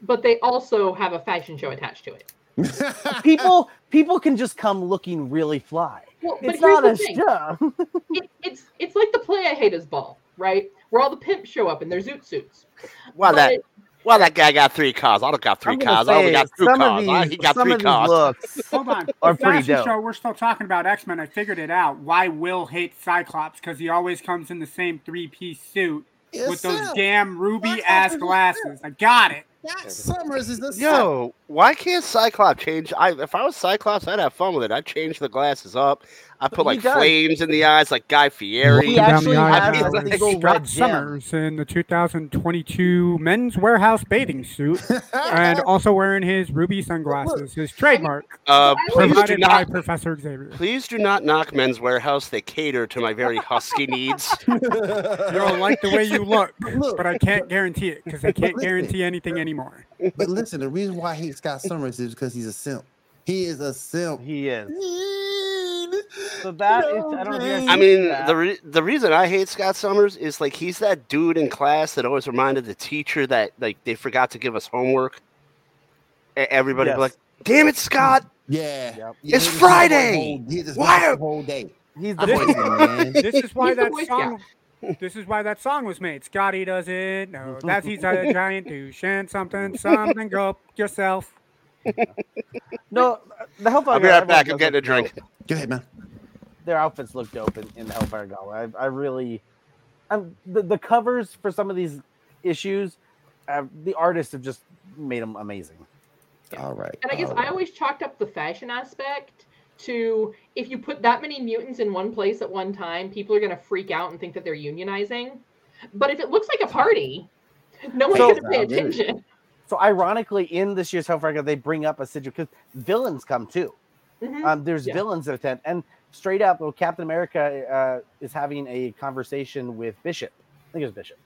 But they also have a fashion show attached to it. people people can just come looking really fly Well, it's not the a thing. show It, it's it's like the play I hate is ball, right? Where all the pimps show up in their zoot suits. Well, that well, that guy got three cars. I don't got 3 I'm cars. I only got two some cars. of these, he got some three of cars. looks Hold on. Are The pretty fashion dope. show, we're still talking about X Men. I figured it out. Why Will hates Cyclops? Because he always comes in the same three piece suit Yes, with those sir. damn ruby ass glasses. I got it. Scott Summers is the Yo, why can't Cyclops change? I if I was Cyclops, I'd have fun with it. I'd change the glasses up. I put like does. flames in the eyes, like Guy Fieri. He Down the actually aisle, has I a mean, single red Scott. Summers in the 2022 Men's Wearhouse bathing suit, and also wearing his ruby sunglasses, his trademark, Uh, please do provided by not, Professor Xavier. please do not knock Men's Wearhouse. They cater to my very husky needs. You don't like the way you look, Look. but I can't guarantee it because I can't Listen. guarantee anything anymore. But listen, the reason why I hate Scott Summers is because he's a simp. He is a simp. He is. So that is, I don't know if you guys I mean, that. the re- the reason I hate Scott Summers is like he's that dude in class that always reminded the teacher that like they forgot to give us homework. Everybody be Yes. like, "Damn it, Scott!" Yeah. Yep. It's he just Friday! whole- Why Why are- the whole day. he's the This boy. man. This is why He's that Boy song. This is why that song was made. Scotty doesn't know that he's a giant douche and something, something. Go yourself. No, the Hellfire I'll be Gala, right back. I'm getting a does drink. dope. Go ahead, man. Their outfits look dope in, in the Hellfire Gala. I, I really, I'm, the the covers for some of these issues, uh, the artists have just made them amazing. All right. And I guess all I right. always chalked up the fashion aspect to if you put that many mutants in one place at one time, people are going to freak out and think that they're unionizing. But if it looks like a party, no one's So- going to pay I agree. attention. So ironically, in this year's Hellfire they bring up a situation because villains come too. Mhm. Um, there's Yeah. villains that attend, and straight up, well, Captain America uh, is having a conversation with Bishop. I think it was Bishop.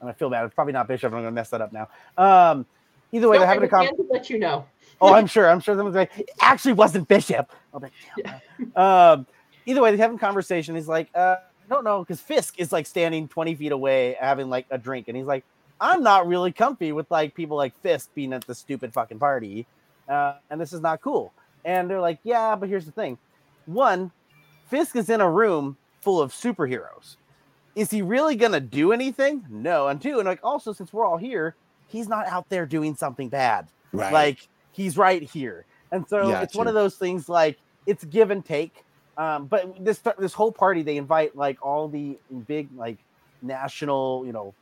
And I feel bad. It's probably not Bishop. I'm going to mess that up now. Um, either way, Don't they're having a conversation. Let you know. Oh, I'm sure. I'm sure someone's like, it actually wasn't Bishop. I'll be like, "Damn." um, either way, they're having a conversation. He's like, uh, I don't know, because Fisk is like standing 20 feet away having like a drink, and he's like, I'm not really comfy with like people like Fisk being at the stupid fucking party, uh, and this is not cool. And they're like, Yeah, but here's the thing: one, Fisk is in a room full of superheroes. Is he really gonna do anything? No. And two, and like also since we're all here, he's not out there doing something bad Right. like he's right here and so it's one of those things like it's give and take um, but this this whole party they invite like all the big like national you know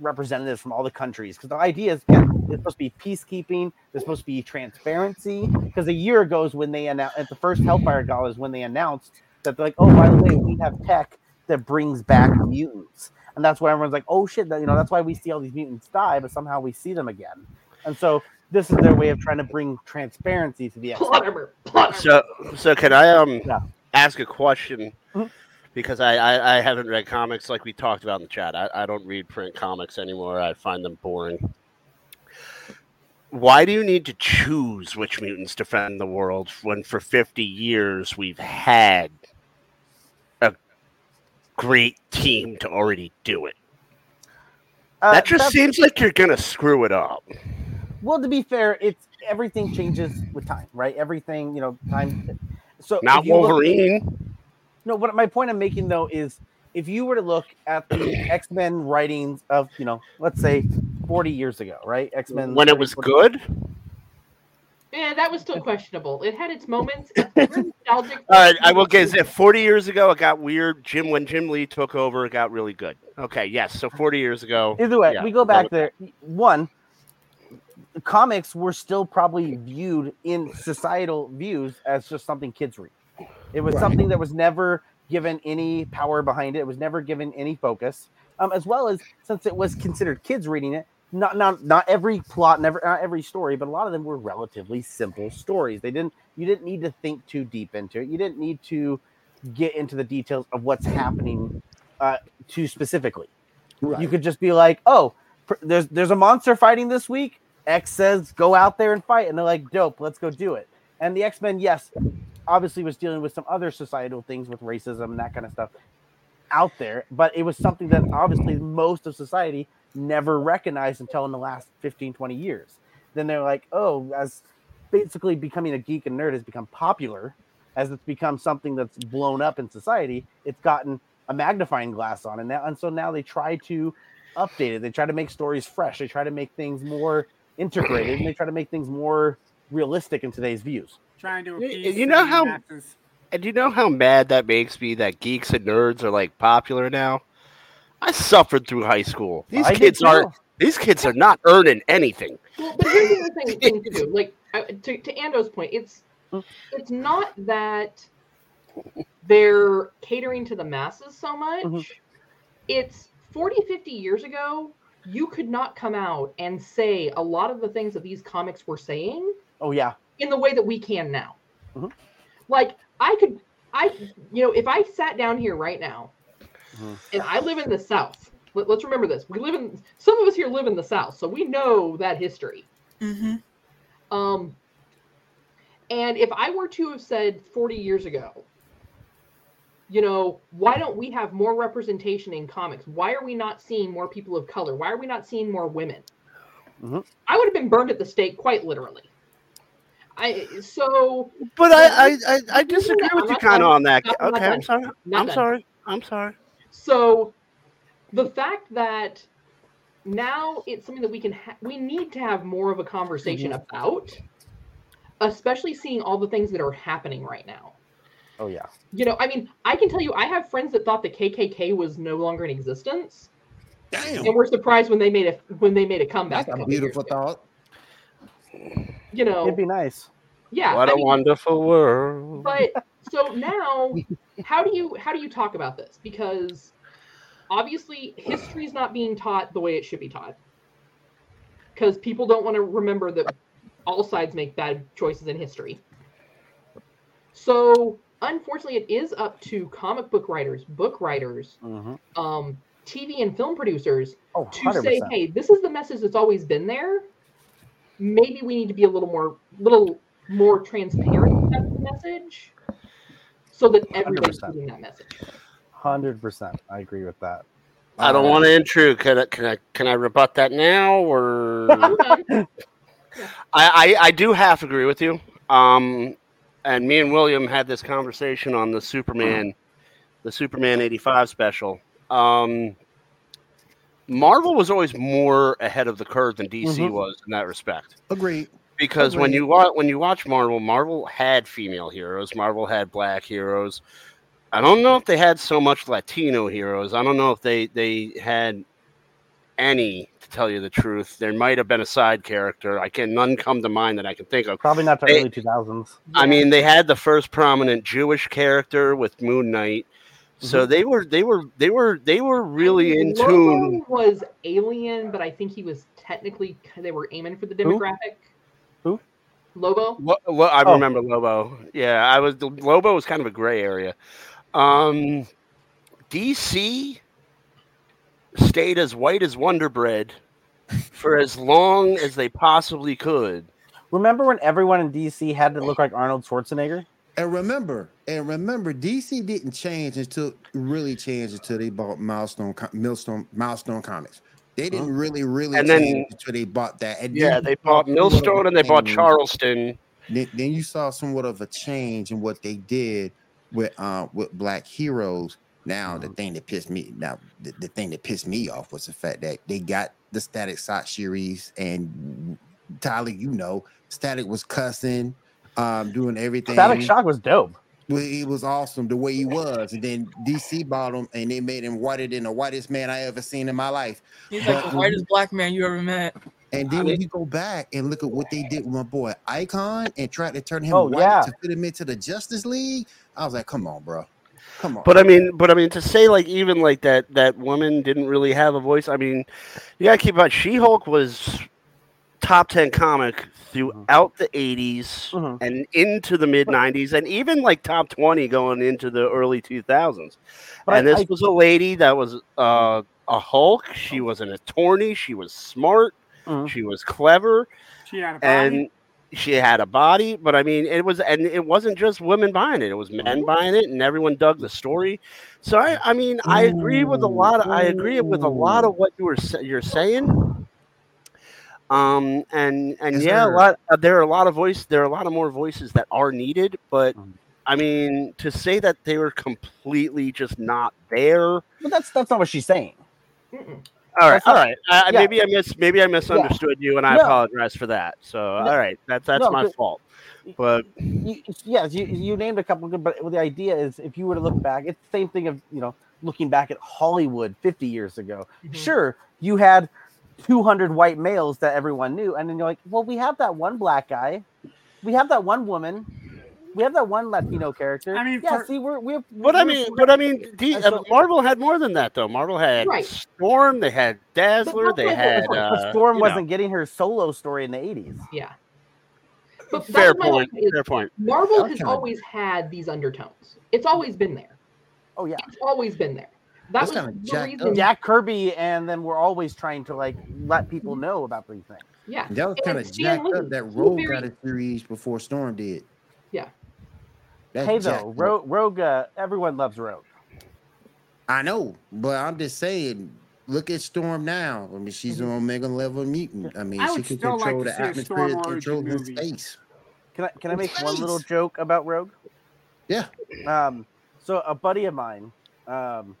representatives from all the countries because the idea is again, it's supposed to be peacekeeping there's supposed to be transparency because a year ago is when they announced at the first hellfire gala is when they announced that they're like oh by the way we have tech that brings back mutants and that's why everyone's like oh shit that, you know that's why we see all these mutants die but somehow we see them again and so this is their way of trying to bring transparency to the X. Plot armor. Plot armor. So, so can I um Yeah. ask a question? Mhm. Because I, I I haven't read comics like we talked about in the chat. I, I don't read print comics anymore. I find them boring. Why do you need to choose which mutants defend the world when for 50 years we've had a great team to already do it? Uh, That just seems like you're gonna screw it up. well. To be fair, it's everything changes with time, right? Everything, you know, time. So Not Wolverine. No, what my point I'm making though is, if you were to look at the X Men writings of, you know, let's say 40 years ago, right? X Men when it was good. Yeah, that was still questionable. It had its moments. It's nostalgic. All right, I will guess if 40 years ago it got weird, Jim when Jim Lee took over, it got really good. Okay, yes. So 40 years ago. Either way, yeah, we go back go there. One, comics were still probably viewed in societal views as just something kids read. It was Right. something that was never given any power behind it. It was never given any focus. Um, as well as since it was considered kids reading it, not not not every plot, never not every story, but a lot of them were relatively simple stories. They didn't you didn't need to think too deep into it. You didn't need to get into the details of what's happening uh, too specifically. Right. You could just be like, "Oh, pr- there's there's a monster fighting this week. X says go out there and fight," and they're like, "Dope, let's go do it." And the X Men, yes, obviously was dealing with some other societal things with racism and that kind of stuff out there, but it was something that obviously most of society never recognized until in the last 15, 20 years. Then they're like, "Oh, as basically becoming a geek and nerd has become popular, as it's become something that's blown up in society, it's gotten a magnifying glass on it now, and so now they try to update it. They try to make stories fresh. They try to make things more integrated, and they try to make things more realistic in today's views. Trying to appease you know the how- masses. And you know how mad that makes me that geeks and nerds are like popular now? I suffered through high school. These I kids aren't. These kids are not earning anything. Well, but here's the other thing, thing too. Like to, to Ando's point, it's it's not that they're catering to the masses so much. Mhm. It's 40, 50 years ago, you could not come out and say a lot of the things that these comics were saying Oh yeah. In the way that we can now. Mhm. Like I could, I you know, if I sat down here right now, Mhm. and I live in the South. Let, us remember this: we live in some of us here live in the South, so we know that history. Mm-hmm. Um, and if I were to have said 40 years ago, you know, why don't we have more representation in comics? Why are we not seeing more people of color? Why are we not seeing more women? Mhm. I would have been burned at the stake quite literally. I so But I, I, I, I disagree I'm with you kind of on that. I'm not Okay, I'm sorry. Not I'm done. sorry. I'm sorry. So the fact that now it's something that we can ha- we need to have more of a conversation mm-hmm. about, especially seeing all the things that are happening right now. Oh yeah. You know, I mean, I can tell you, I have friends that thought the KKK was no longer in existence, Damn. and were surprised when they made a when they made a comeback. That's a couple years beautiful ago. Thought. You know, It'd be nice. yeah. what I a mean, wonderful world. but so now how do you how do you talk about this because obviously history is not being taught the way it should be taught because people don't want to remember that all sides make bad choices in history so unfortunately it is up to comic book writers book writers Mhm. um, tv and film producers Oh, to say hey this is the message that's always been there maybe we need to be a little more little more transparent about the message so that everybody's 100%. getting that message Hundred percent. I agree with that. I don't Uh, want to intrude. Can I, can I can I rebut that now, or I'm. I, I I do half agree with you. Um, and me and William had this conversation on the Superman, the Superman eighty five special. Um, Marvel was always more ahead of the curve than DC Mhm. was in that respect. Agreed. because when you watch when you watch Marvel, Marvel had female heroes, Marvel had black heroes. I don't know if they had so much Latino heroes. I don't know if they they had any. To tell you the truth, there might have been a side character. I can none come to mind that I can think of. Probably not the They- early two thousands. I mean, they had the first prominent Jewish character with Moon Knight. So they were they were they were they were really in Lobo tune. was alien but i think he was technically they were aiming for the demographic Who? lobo Lo- Lo- I Oh. remember Lobo. Yeah, I was Lobo was kind of a gray area. Um, DC stayed as white as Wonder Bread for as long as they possibly could. Remember when everyone in DC had to look like Arnold Schwarzenegger? And remember, and remember, DC didn't change until really changed until they bought Milestone, Milestone, Milestone Comics. They didn't really, really And change then- until they bought that. And Yeah, they bought saw somewhat of a Milestone and they bought. Charleston. Then, then you saw somewhat of a change in what they did with uh with Black Heroes. Now the thing that pissed me now the, the thing that pissed me off was the fact that they got the Static Shock series and Tyler, you know, Static was cussing, um, doing everything. Static Shock was dope. Well, it was awesome the way he was, and then DC bought him, and they made him whiter than the whitest man I ever seen in my life. He's like the whitest black man you ever met. And then when you go back and look at what they did with my boy Icon and tried to turn him Oh, white yeah. to fit him into the Justice League, I was like, "Come on, bro, come on." But I mean, but I mean, to say like even like that that woman didn't really have a voice. I mean, you gotta keep in mind She Hulk was top ten comic throughout the 80s Mhm. and into the mid '90s, and even like top twenty going into the early 2000s. But and this I- was a lady that was uh, a Hulk. She was an attorney. She was smart. Mhm. She was clever She had a body. and she had a body but i mean it was and it wasn't just women buying it it was men buying it and everyone dug the story so i i mean i agree with a lot of i agree with a lot of what you were you're saying um and and Yes, yeah a lot uh, there are a lot of voice there are a lot of more voices that are needed but Mm. i mean to say that they were completely just not there But that's that's not what she's saying. Mm-mm. all right, That's all not- right. Uh, yeah. Maybe I miss. Maybe I misunderstood you, and I No. apologize for that. So, No. all right, that's that's No, my but- fault. But You, yes, you, you named a couple good, but the idea is if you were to look back, it's the same thing of you know looking back at Hollywood 50 years ago. Mhm. Sure, you had 200 white males that everyone knew, and then you're like, well, we have that one black guy, we have that one woman, we have that one Latino character. I mean, yeah, for- see, we're we're. But I we're- mean, but I mean, the, And uh, Marvel had more than that, though. Marvel had Right. Storm, they had Dazzler, they had. but Uh, Storm wasn't getting her solo story in the 80s. Yeah. But Fair point. point is Fair point. Marvel has always had these undertones. It's always been there. Oh yeah, It's always been there. That That's was kinda reason. Jack Kirby, and then we're always trying to like let people know about these things. Yeah. That was kind of Stan jacked Lee, up. That he's Rogue very- got a series before Storm did. Yeah. That's hey jacked though, up. Rogue, Rogue uh, everyone loves Rogue. I know, but I'm just saying. Look at Storm now. I mean, she's an Omega level mutant. I mean, I she can still like control the atmosphere, Storm control the space. Can I can I make one little joke about Rogue? Yeah. Um, so a buddy of mine, um,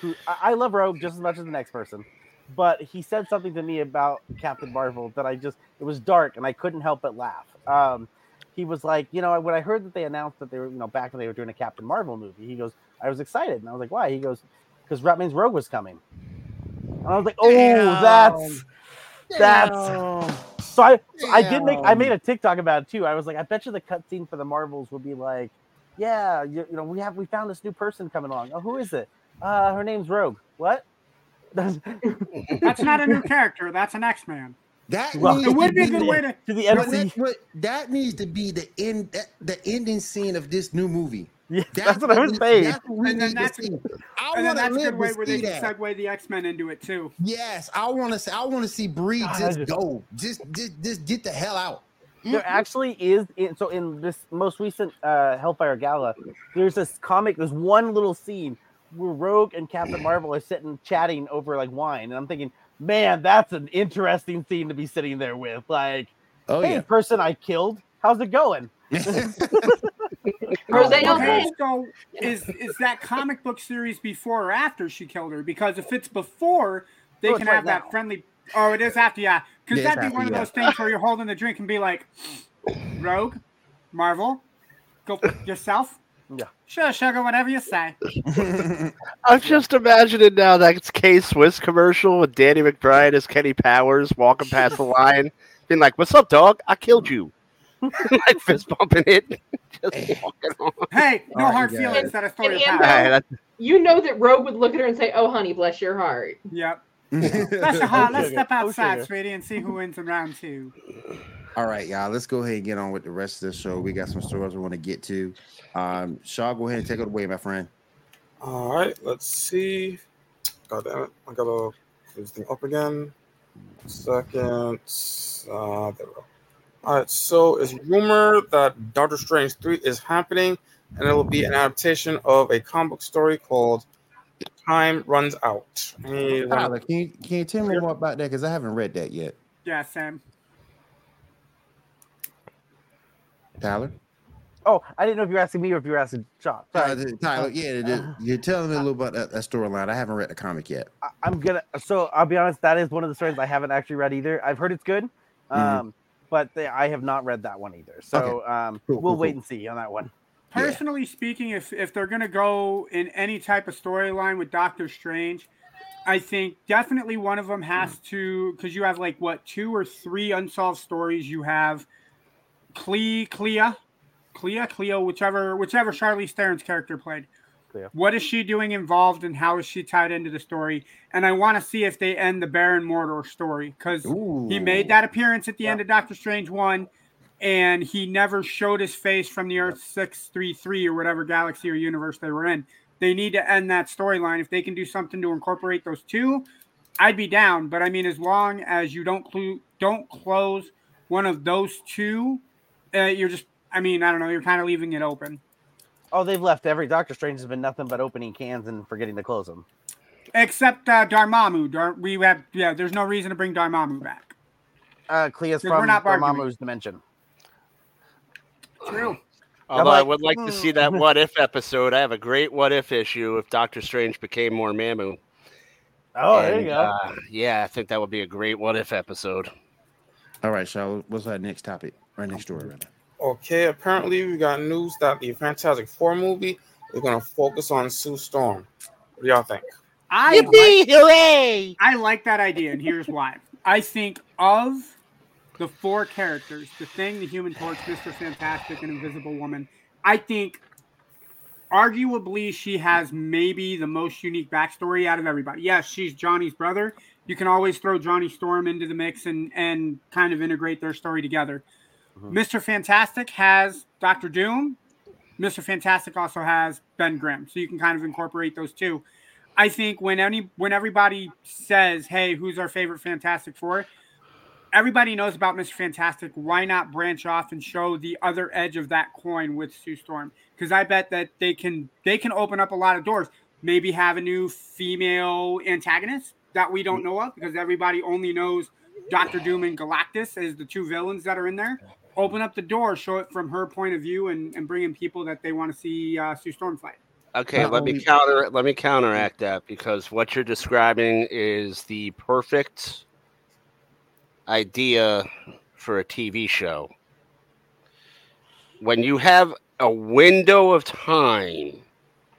who I, love Rogue just as much as the next person, but he said something to me about Captain Marvel that I just it was dark and I couldn't help but laugh. Um, he was like, you know, when I heard that they announced that they were, you know, back when they were doing a Captain Marvel movie, he goes, I was excited, and I was like, why? He goes, because that means Rogue was coming. And I was like, oh, that's that's. So I, so I did make I made a TikTok about it too. I was like, I bet you the cutscene for the Marvels would be like, yeah, you, you know, we have we found this new person coming along. Oh, who is it? Uh, her name's Rogue. What? That's not a new character. That's an X Man. That Well, needs It would to be a good way to. to the But MC. that's what that needs to be the end that, the ending scene of this new movie. Yeah, that's what I was saying. That's what we And then need to see. I And then want to a live good way where see they that. segue the X Men into it too. Yes, I want to see. I want to see Bree God, I just just- go. Just, just, just get the hell out. There actually is in, so in this most recent uh, Hellfire Gala, there's this comic. There's one little scene where Rogue and Captain Marvel are sitting chatting over like wine, and I'm thinking, man, that's an interesting scene to be sitting there with. Like, Oh hey, person I killed, how's it going? yeah. Rose, oh, Okay, okay. so is is that comic book series before or after she killed her? Because if it's before, they Oh, it's can right have that now. friendly. Oh, it is after, yeah. Because Yeah, that'd be after, one of yeah. those things where you're holding the drink and be like, Rogue, Marvel, go yourself. Yeah. Sure, sugar, whatever you say. I'm just imagining now that K Swiss commercial with Danny McBride as Kenny Powers walking past the line, being like, "What's up, dog? I killed you." like fist bumping it, just walking on. Hey, no All right, hard you feelings. That a story of And. Amber- Hey, You know that Rogue would look at her and say, "Oh, honey, bless your heart." Yep. Let's, uh, let's step Oh, outside, sugar. sweetie, and see who wins in round two. All right, y'all. Let's go ahead and get on with the rest of the show. We got some stories we want to get to. Um, Shaw, go ahead and take it away, my friend. All right, let's see. God damn it. I gotta close this thing up again. Second. Uh, there we go. All right, so it's rumored that Doctor Strange 3 is happening, and it will be an adaptation of a comic book story called Time Runs Out. Anyone- Tyler, can you can you tell me more about that? Because I haven't read that yet. Yeah, Sam. Tyler, Oh, I didn't know if you were asking me or if you were asking Sean. Sorry. Tyler, Tyler yeah, the- you're telling me a little about that, that storyline. I haven't read the comic yet. I- I'm gonna. So I'll be honest. That is one of the stories I haven't actually read either. I've heard it's good, um, Mhm. but they, I have not read that one either. So um, Cool, we'll cool, wait cool. and see on that one. Yeah. Personally speaking, if if they're gonna go in any type of storyline with Doctor Strange, I think definitely one of them has to because you have like what two or three unsolved stories. You have Clea, Clea, Clea, Cleo, whichever whichever Charlize Theron's character played. What is she doing involved and how is she tied into the story? And I want to see if they end the Baron Mordo story because he made that appearance at the end of Doctor Strange one, and he never showed his face from the Earth six three three or whatever galaxy or universe they were in. They need to end that storyline. If they can do something to incorporate those two, I'd be down. But I mean, as long as you don't clu- don't close one of those two, uh, you're just. I mean, I don't know. You're kind of leaving it open. Oh, they've left every Doctor Strange has been nothing but opening cans and forgetting to close them. Except uh, Dormammu. Dar- we have yeah. There's no reason to bring Dormammu back. Uh, Clea's 'Cause we're from not arguing. Dormammu's dimension. True. Although I would like to see "Hmm." that what if episode. I have a great what if issue if Doctor Strange became Dormammu. Oh, there you go. uh, yeah, I think that would be a great what if episode. All right, so what's our next topic? Our next story, right Okay, apparently we got news that the Fantastic Four movie is going to focus on Sue Storm. What do y'all think? I Yippee! Hooray! I like that idea, and here's why. I think of the four characters, the Thing, the Human Torch, Mister Fantastic, and Invisible Woman. I think arguably she has maybe the most unique backstory out of everybody. Yes, she's Johnny's brother. You can always throw Johnny Storm into the mix and and kind of integrate their story together. Mhm. Mr. Fantastic has Doctor Doom. Mr. Fantastic also has Ben Grimm, so you can kind of incorporate those two. I think when any when everybody says, "Hey, who's our favorite Fantastic Four? everybody knows about Mr. Fantastic. Why not branch off and show the other edge of that coin with Sue Storm? Because I bet that they can they can open up a lot of doors. Maybe have a new female antagonist that we don't know of because everybody only knows Doctor Doom and Galactus as the two villains that are in there. Open up the door, show it from her point of view, and, and bring in people that they want to see uh, Sue Storm fight. Okay, Not let me counter let me counteract that because what you're describing is the perfect idea for a TV show. When you have a window of time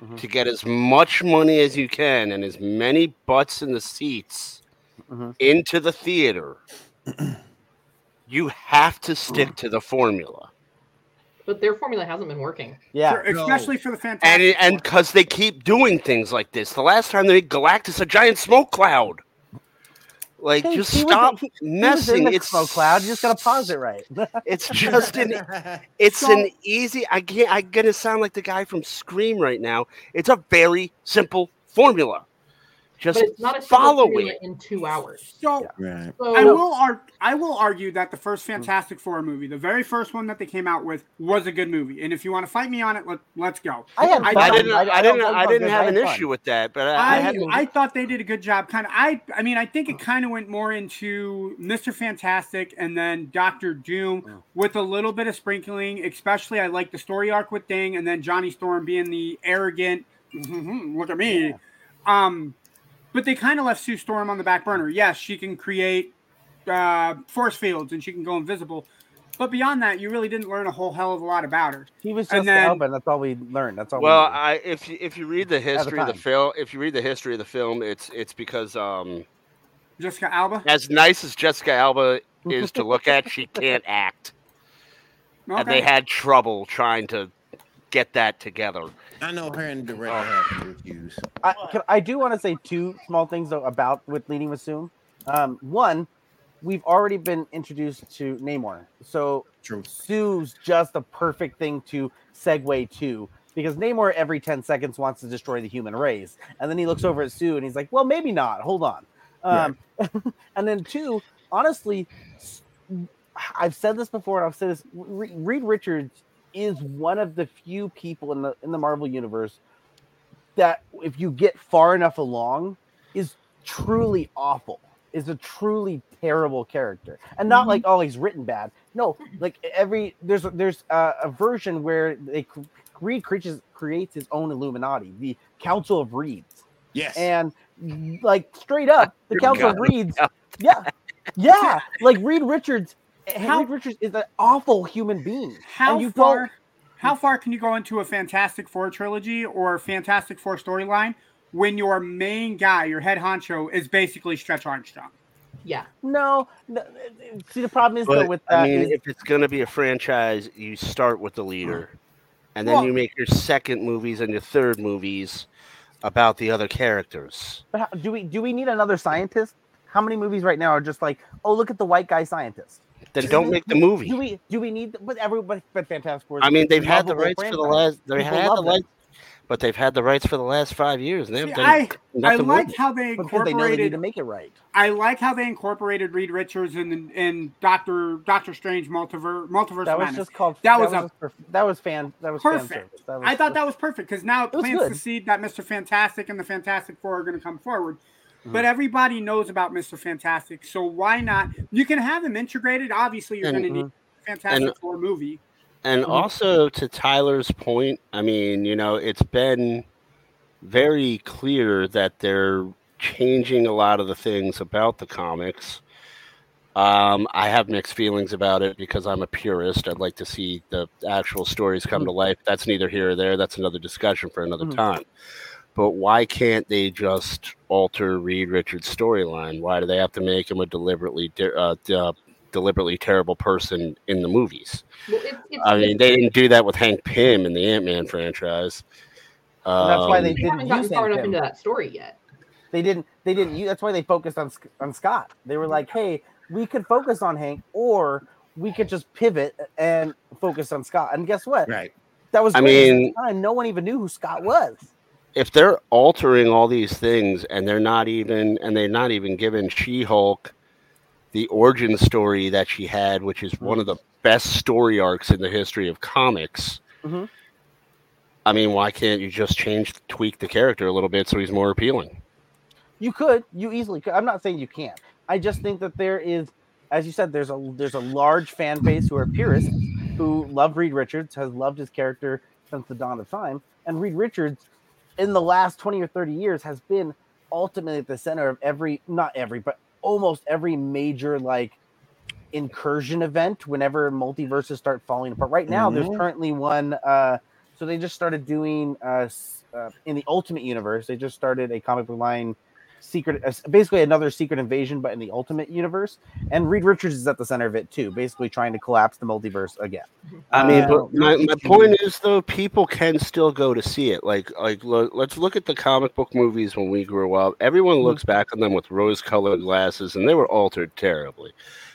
Mhm. to get as much money as you can and as many butts in the seats Mhm. into the theater, you have to stick to the formula. But their formula hasn't been working. Yeah. For- especially for the and Fantastic. it, and because they keep doing things like this. The last time they made Galactus a giant smoke cloud. Like, Hey, just he was- stop he- he was messing. the It's smoke cloud. You just gotta pause it right. It's just an. It's So- an easy. I can't. I'm gonna sound like the guy from Scream right now. It's a very simple formula. Just But it's not a simple follow it. in two hours. so Right. So I will ar- I will argue that the first Fantastic Four movie, the very first one that they came out with, was a good movie. And if you want to fight me on it, let, let's go. I had I- fun. I didn't. I- I, I didn't. I I didn't have an fun. issue with that, but I, I I. I thought they did a good job. Kind of. I. I mean, I think it kind of went more into Mister Fantastic and then Doctor Doom Mm. with a little bit of sprinkling. Especially, I like the story arc with Thing, and then Johnny Storm being the arrogant. Look at me. Um, but they kind of left Sue Storm on the back burner. Yes, she can create uh, force fields and she can go invisible. But beyond that, you really didn't learn a whole hell of a lot about her. He was And just then- Alvin. That's all we learned. That's all. Well, we. I if you, if you read the history of the film, if you read the history of the film, it's it's because um Jessica Alba. as nice as Jessica Alba is to look at, she can't act, and they had trouble trying to get that together. I know her and the director have some issues. I, can, I do want to say two small things though about with leading with Zoom. Um, one, we've already been introduced to Namor, so True. Sue's just a perfect thing to segue to because Namor every 10 seconds wants to destroy the human race. And then he looks over at Sue and he's like, well, maybe not. Hold on. Um, and then, two, honestly, I've said this before and I've said this Re- Reed Richards is one of the few people in the in the Marvel universe that if you get far enough along is truly awful is a truly terrible character and not mm-hmm. like oh he's written bad no like every there's there's a, a version where they cr- Reed creates creates his own Illuminati the Council of Reeds Yes. and like straight up the Good Council of God. Reeds yeah yeah like Reed Richards How- Reed Richards is an awful human being How you far? don't- How far can you go into a Fantastic Four trilogy or Fantastic Four storyline when your main guy, your head honcho, is basically Stretch Armstrong? yeah. No, no, see the problem is though with that I mean, is- if it's gonna be a franchise, you start with the leader, and then Well- you make your second movies and your third movies about the other characters. but how, do we do we need another scientist? How many movies right now are just like, oh look at the white guy scientist? Then don't make the movie. Do we do we need? But everybody, but Fantastic Four. I mean, they've had the rights for the last. They had the rights, but they've had the rights for the last five years, and they See, I, I like how they because they know they need incorporated. to make it right. I like how they incorporated Reed Richards in in Doctor Doctor Strange multiverse multiverse That was just called. That was a- just perf- that was fan. That was fan Perfect. That was, I thought that was perfect because now it It plants the seed that Mr. Fantastic and the Fantastic Four are going to come forward. Mm-hmm. But everybody knows about Mr. Fantastic, so why not? You can have them integrated. Obviously, you're going to need Fantastic and- Four movie. And Mhm. also to Tyler's point, I mean, you know, it's been very clear that they're changing a lot of the things about the comics. Um, I have mixed feelings about it because I'm a purist. I'd like to see the actual stories come to life. That's neither here or there. That's another discussion for another Mhm. time. But why can't they just alter Reed Richards' storyline? Why do they have to make him a deliberately de- uh, de- deliberately terrible person in the movies? Well, it's, it's, I mean, they didn't do that with Hank Pym in the Ant Man franchise. And that's why they Um, didn't haven't gotten use far enough him. into that story yet. They didn't. They didn't. use- That's why they focused on on Scott. They were like, "Hey, we could focus on Hank, or we could just pivot and focus on Scott." And guess what? Right. That was. I great. At the mean- time, no one even knew who Scott was. If they're altering all these things and they're not even and they're not even giving She-Hulk the origin story that she had, which is one of the best story arcs in the history of comics. Mhm. I mean, why can't you just change, tweak the character a little bit so he's more appealing? You could. You easily could. I'm not saying you can't. I just think that there is, as you said, there's a there's a large fan base who are purists who love Reed Richards, has loved his character since the dawn of time, and Reed Richards, in the last 20 or 30 years, has been ultimately at the center of every, not every, but almost every major like incursion event. Whenever multiverses start falling apart, right now there's Mhm. currently one. uh So they just started doing uh, uh in the Ultimate Universe. They just started a comic book line secret uh, basically another secret invasion but in the ultimate universe and reed richards is at the center of it too basically trying to collapse the multiverse again I mean, Uh, but my, my point is though, people can still go to see it. Like, like lo- let's look at the comic book movies when we grew up. Everyone looks back on them with rose-colored glasses, and they were altered terribly.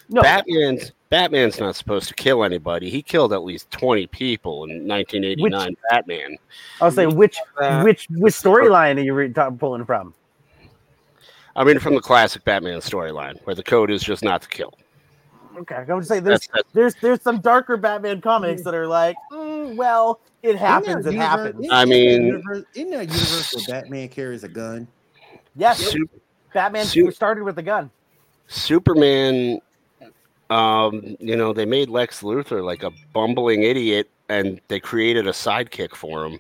no Batman's Batman's not supposed to kill anybody. He killed at least twenty people in 1989 Batman. i'll say which Uh, which which storyline are you re- ta- pulling from I mean, from the classic Batman storyline, where the code is just not to kill. okay i'm gonna say there's That's, that's there's there's some darker batman comics that are like mm, well it happens it Isn't happens universe- I isn't there mean- universe- isn't there a universe where Batman carries a gun? yes Su- batman Su- started with the gun Superman. Um, you know, they made Lex Luthor like a bumbling idiot, and they created a sidekick for him.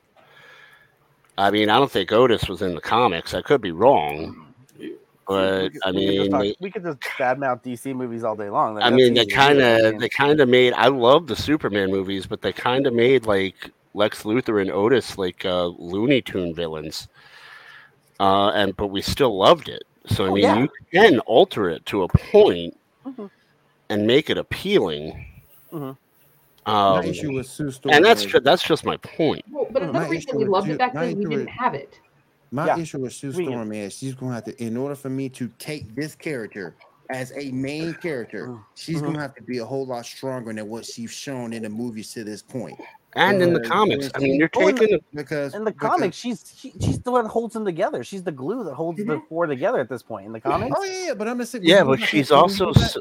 I mean, I don't think Otis was in the comics. I could be wrong, but we, I we could just mean, talk- they, we could just badmouth dc movies all day long I mean, they easy to do. kind of they kind of made. I love the Superman movies, but they kind of made like Lex Luthor and Otis like uh, Looney Tune villains. Uh, and but we still loved it. So I Oh, mean, yeah. you can alter it to a point Mhm. and make it appealing. Mhm. Um, issue with Sue Storm. and that's ju- that's just my point. Well, but another reason we loved it back then, we didn't have it. My Yeah. issue with Sue Storm is she's gonna have to, in order for me to take this character as a main character, Mm, she's mhm. gonna have to be a whole lot stronger than what she's shown in the movies to this point. And in the Uh, comics, I mean, you're and the- taking Because in the because- comics, she's she, she's the one that holds them together. She's the glue that holds the four together at this point in the comics. Oh yeah, yeah, but I'm just saying. yeah, but she's and- when you also go back- s-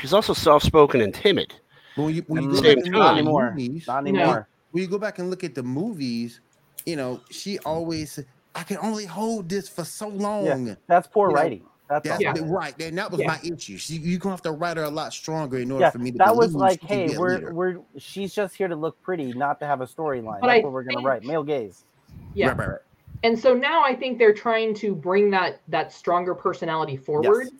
she's also soft spoken and timid. when you, when you go Same back time. Not anymore. movies, Not No. anymore. when you go back and look at the movies, you know, she always I can only hold this for so long. Yeah, That's poor You know, writing. That's That's all. Yeah. right. And that was Yeah. my issue. She, you're gonna have to write her a lot stronger in order Yeah, for me to that was like, hey, we're leader. we're she's just here to look pretty, not to have a storyline. But That's I what we're gonna think- write. Male gaze. Yeah. Right, right, right. And so now I think they're trying to bring that that stronger personality forward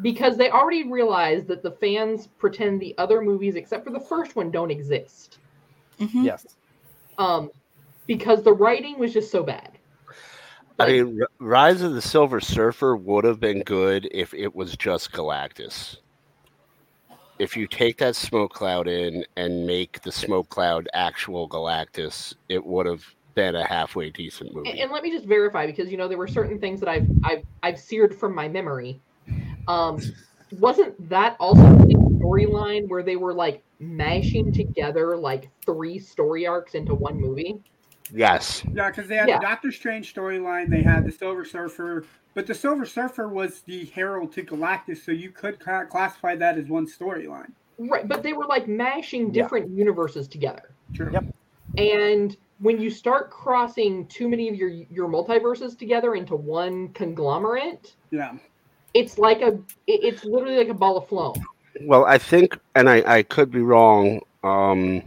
because they already realized that the fans pretend the other movies, except for the first one, don't exist. Mhm. Yes. Um, because the writing was just so bad. I mean, Rise of the Silver Surfer would have been good if it was just Galactus. If you take that smoke cloud in and make the smoke cloud actual Galactus, it would have been a halfway decent and, movie. and let me just verify because you know there were certain things that I've I've I've seared from my memory. Um, wasn't that also the storyline where they were like mashing together like three story arcs into one movie? Yes. Yeah, because they had Yeah. the Doctor Strange storyline, they had the Silver Surfer, but the Silver Surfer was the herald to Galactus, so you could ca- classify that as one storyline. Right, but they were like mashing Yeah. different universes together. True. Yep. And when you start crossing too many of your your multiverses together into one conglomerate, Yeah. it's like a it's literally like a ball of foam. Well, I think, and I, I could be wrong. Um,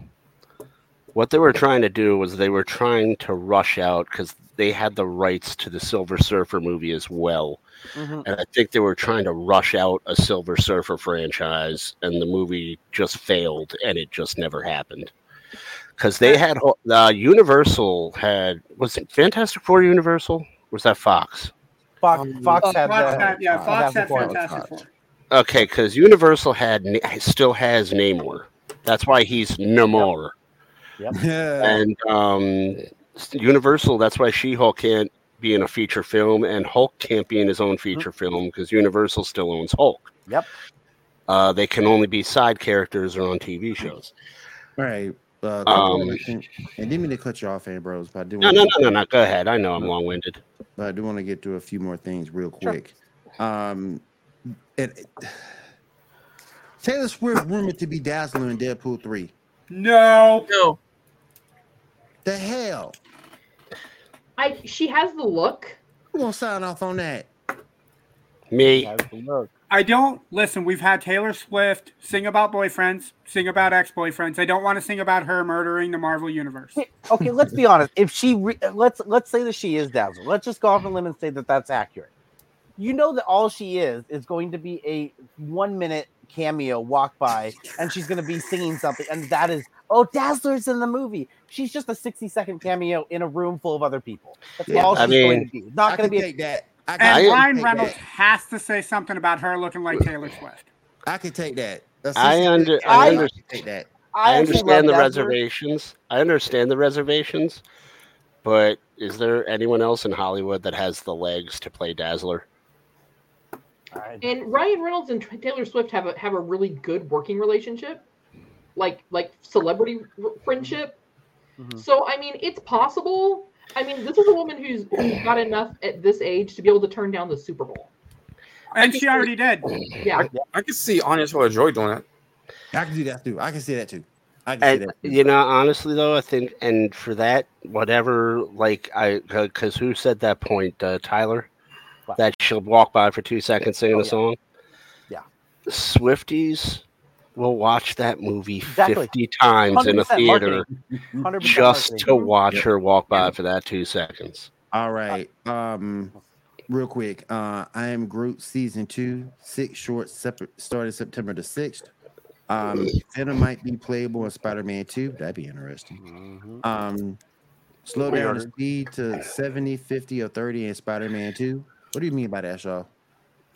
what they were trying to do was they were trying to rush out because they had the rights to the Silver Surfer movie as well. Mhm. And I think they were trying to rush out a Silver Surfer franchise, and the movie just failed, and it just never happened. because they had uh, Universal had was it Fantastic Four Universal? Or was that Fox? Fox, Um, Fox Fox had, the, had, yeah, uh, Fox had Four. Fantastic Four. Okay, because Universal had still has Namor. That's why he's Namor. Yeah. And um, Universal, that's why She Hulk can't be in a feature film, and Hulk can't be in his own feature film because Universal still owns Hulk. Yep. Uh, they can only be side characters or on TV shows. All right. Uh, Um, and didn't mean to cut you off, Ambrose, but I do No, want no, to, no, no, no. Go ahead. I know I'm long winded. but I do want to get to a few more things real Sure. quick. Um, it, Taylor Swift rumored to be Dazzler in Deadpool three. No. No. The hell? I she has the look. Who gonna sign off on that? Me. Has the look. I don't listen. We've had Taylor Swift sing about boyfriends, sing about ex-boyfriends. I don't want to sing about her murdering the Marvel universe. Okay, Okay, let's be honest. If she re- let's let's say that she is Dazzle. Let's just go off on a limb and say that that's accurate. You know that all she is is going to be a one minute cameo walk by, and she's going to be singing something, and that is oh Dazzler's in the movie. She's just a sixty second cameo in a room full of other people. That's Yeah, all I she's going to be. Not going to be. A, that. I And Ryan Reynolds that. has to say something about her looking like Taylor Swift. I can take that. A I 66 under- I I under- can that. I, actually understand the Dazzler. reservations. I understand the reservations, but is there anyone else in Hollywood that has the legs to play Dazzler? And Ryan Reynolds and Taylor Swift have a have a really good working relationship, like like celebrity r- friendship. Mhm. So I mean, it's possible. I mean, this is a woman who's who's got enough at this age to be able to turn down the Super Bowl. And she already did. Yeah, I could see Anya Taylor Joy doing it. I can do that too. I can see that too. I can see that. Too. you know, honestly though, I think, and for that, whatever, like I, because who said that point, uh, Tyler, What? that she'll walk by for two seconds singing Oh, a yeah. song. Yeah. Swifties will watch that movie Exactly. fifty times in a theater just marketing. to watch Yep. her walk by for that two seconds. All right. Um, real quick. Uh, I am Groot season two, six shorts separate started September the sixth. Um, Venom might be playable in Spider-Man two. That'd be interesting. Mhm. Um, slow down the speed to 70, 50, or 30 in Spider-Man 2. What do you mean by that, Shaw?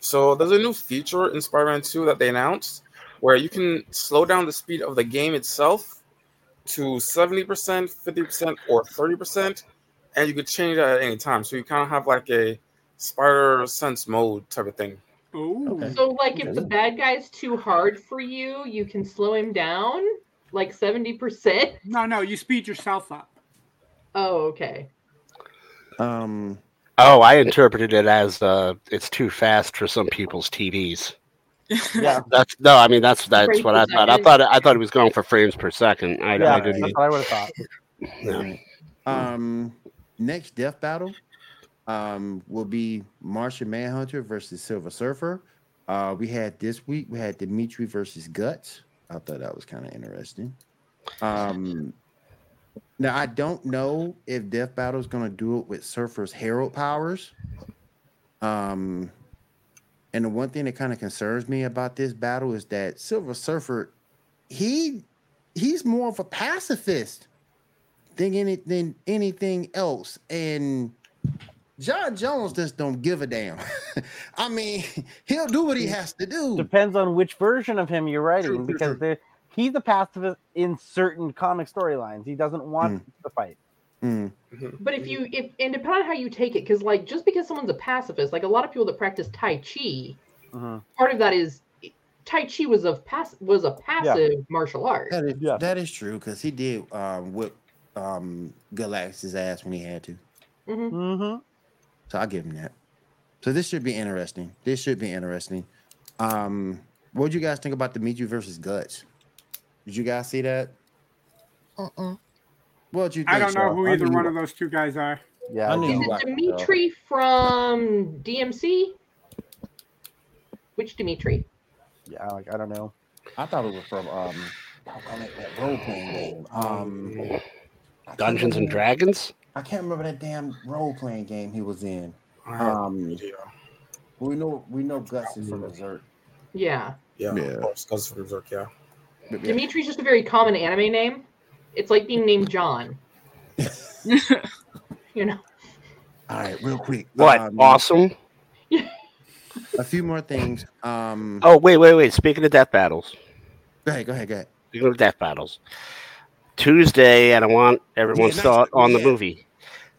So there's a new feature in Spider-Man 2 that they announced where you can slow down the speed of the game itself to 70%, 50%, or 30%, and you could change that at any time. So you kind of have like a spider sense mode type of thing. Ooh. Okay. So, like, if the bad guy's too hard for you, you can slow him down like 70%. No, no, you speed yourself up. Oh, okay. Um, Oh, I interpreted it as uh, it's too fast for some people's TVs. Yeah, That's no, I mean that's that's Frames what I thought. I thought I thought he was going for frames per second. I, yeah, I didn't. that's what I would have thought. no. um, next death battle um, will be Martian Manhunter versus Silver Surfer. Uh, we had this week, we had Dimitri versus Guts. I thought that was kind of interesting. Um, now, I don't know if Death Battle is going to do it with Surfer's Herald powers. Um, and the one thing that kind of concerns me about this battle is that Silver Surfer, he he's more of a pacifist than any than anything else. And J'onn J'onzz just don't give a damn. I mean, he'll do what he has to do. Depends on which version of him you're writing, because he's a pacifist in certain comic storylines. He doesn't want hmm. the fight. Mm, But if you, if and depending on how you take it, because like just because someone's a pacifist, like a lot of people that practice Tai Chi, Mhm. part of that is Tai Chi was of pass was a passive martial art. that is Yeah. that is true because he did um, whip um, Galactus' ass when he had to. Mhm. Mm-hmm. So I'll give him that. So this should be interesting. This should be interesting. Um, what would you guys think about Dimitri versus Guts? Did you guys see that? Uh-uh. What you? I don't know Shaw? who either one of those two guys are. Yeah. I knew Is you it liked it, though. Dimitri from DMC? Which Dimitri? Yeah, like I don't know. I thought it was from um, doggone it, that role playing game. Um, I can't Dungeons and remember- Dragons. I can't remember that damn role playing game he was in. I have no Um, idea. we know we know Guts is from Berserk. Yeah, Yeah, Yeah. of course, because of Berserk, yeah. But yeah. Dimitri's just a very common anime name. It's like being named John. you know. All right, real quick. What? um, awesome. A few more things. Um, Oh, wait, wait, wait. Speaking of death battles, go ahead, go ahead, go ahead. speaking of death battles, Tuesday, and I want everyone's nice. thought on the Yeah. movie.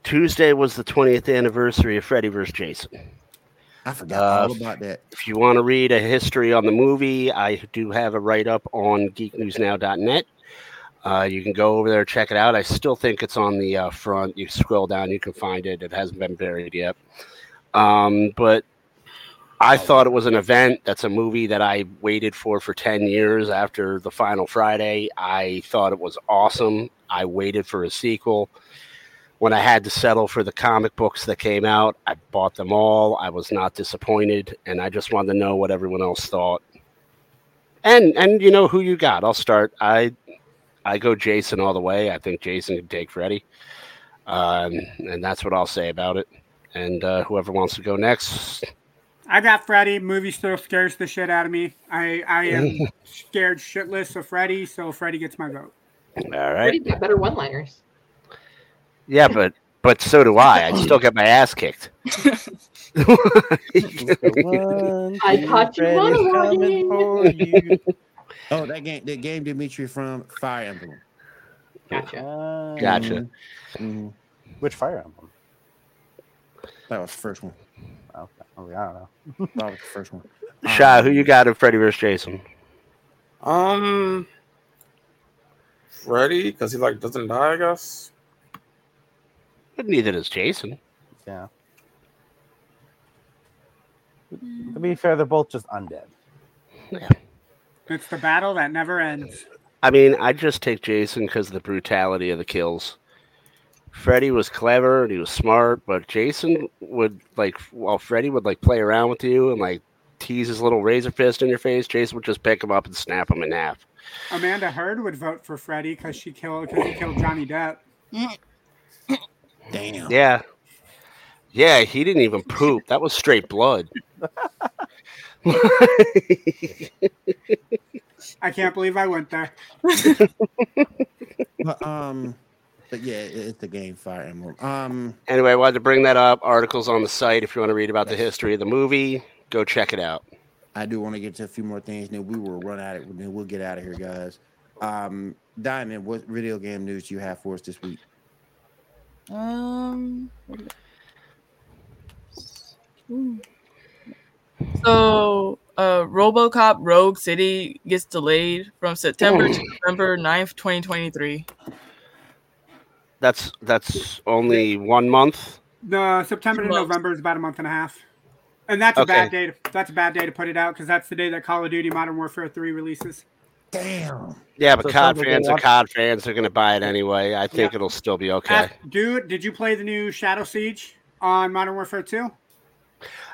Tuesday was the 20th anniversary of Freddy vs. Jason. I forgot Uh, all about that. If you want to read a history on the movie, I do have a write up on geeknewsnow.net. Uh, you can go over there, check it out. I still think it's on the uh, front. You scroll down, you can find it. It hasn't been buried yet. Um, but I thought it was an event. That's a movie that I waited for for 10 years after the final Friday. I thought it was awesome. I waited for a sequel. When I had to settle for the comic books that came out, I bought them all. I was not disappointed, and I just wanted to know what everyone else thought. And and you know who you got. I'll start. I I go Jason all the way. I think Jason can take Freddy, um, and that's what I'll say about it. And uh, whoever wants to go next, I got Freddy. Movie still scares the shit out of me. I I am scared shitless of Freddy, so Freddy gets my vote. all right. Freddie's got better one-liners. Yeah, but but so do I. I still get my ass kicked. One, I two, caught you Freddy's running. coming for you. Oh, that game, that game Dimitri from Fire Emblem. Gotcha. Uh, Gotcha. Mhm. Which Fire Emblem? That was the first one. Okay. I, I don't know. That was the first one. Shy, who you got in Freddy vs. Jason? Um, Freddy, because he like doesn't die. I guess. But neither does Jason. Yeah. To be fair, they're both just undead. It's the battle that never ends. I mean, I just take Jason because of the brutality of the kills. Freddy was clever and he was smart, but Jason would like while Freddy would like play around with you and like tease his little razor fist in your face, Jason would just pick him up and snap him in half. Amanda Heard would vote for Freddy because she killed because he killed Johnny Depp. Damn. Yeah. Yeah, he didn't even poop. That was straight blood. I can't believe I went there. But, um, but yeah, it- it's the game Fire Emblem. Um, anyway, I wanted to bring that up. Articles on the site if you want to read about the history of the movie, go check it out. I do want to get to a few more things. Then we will run at it. Then we'll get out of here, guys. Um, Diamond, what video game news do you have for us this week? Um. So, uh, RoboCop Rogue City gets delayed from September to November 9th, 2023. That's that's only one month. The September to November is about a month and a half, and that's a Okay. bad day. To, that's a bad day to put it out because that's the day that Call of Duty Modern Warfare Three releases. Damn. Yeah, but So COD sounds like they fans are want- COD fans. They're going to buy it anyway. I think Yeah. it'll still be okay. Ask- dude, did you play the new Shadow Siege on Modern Warfare Two?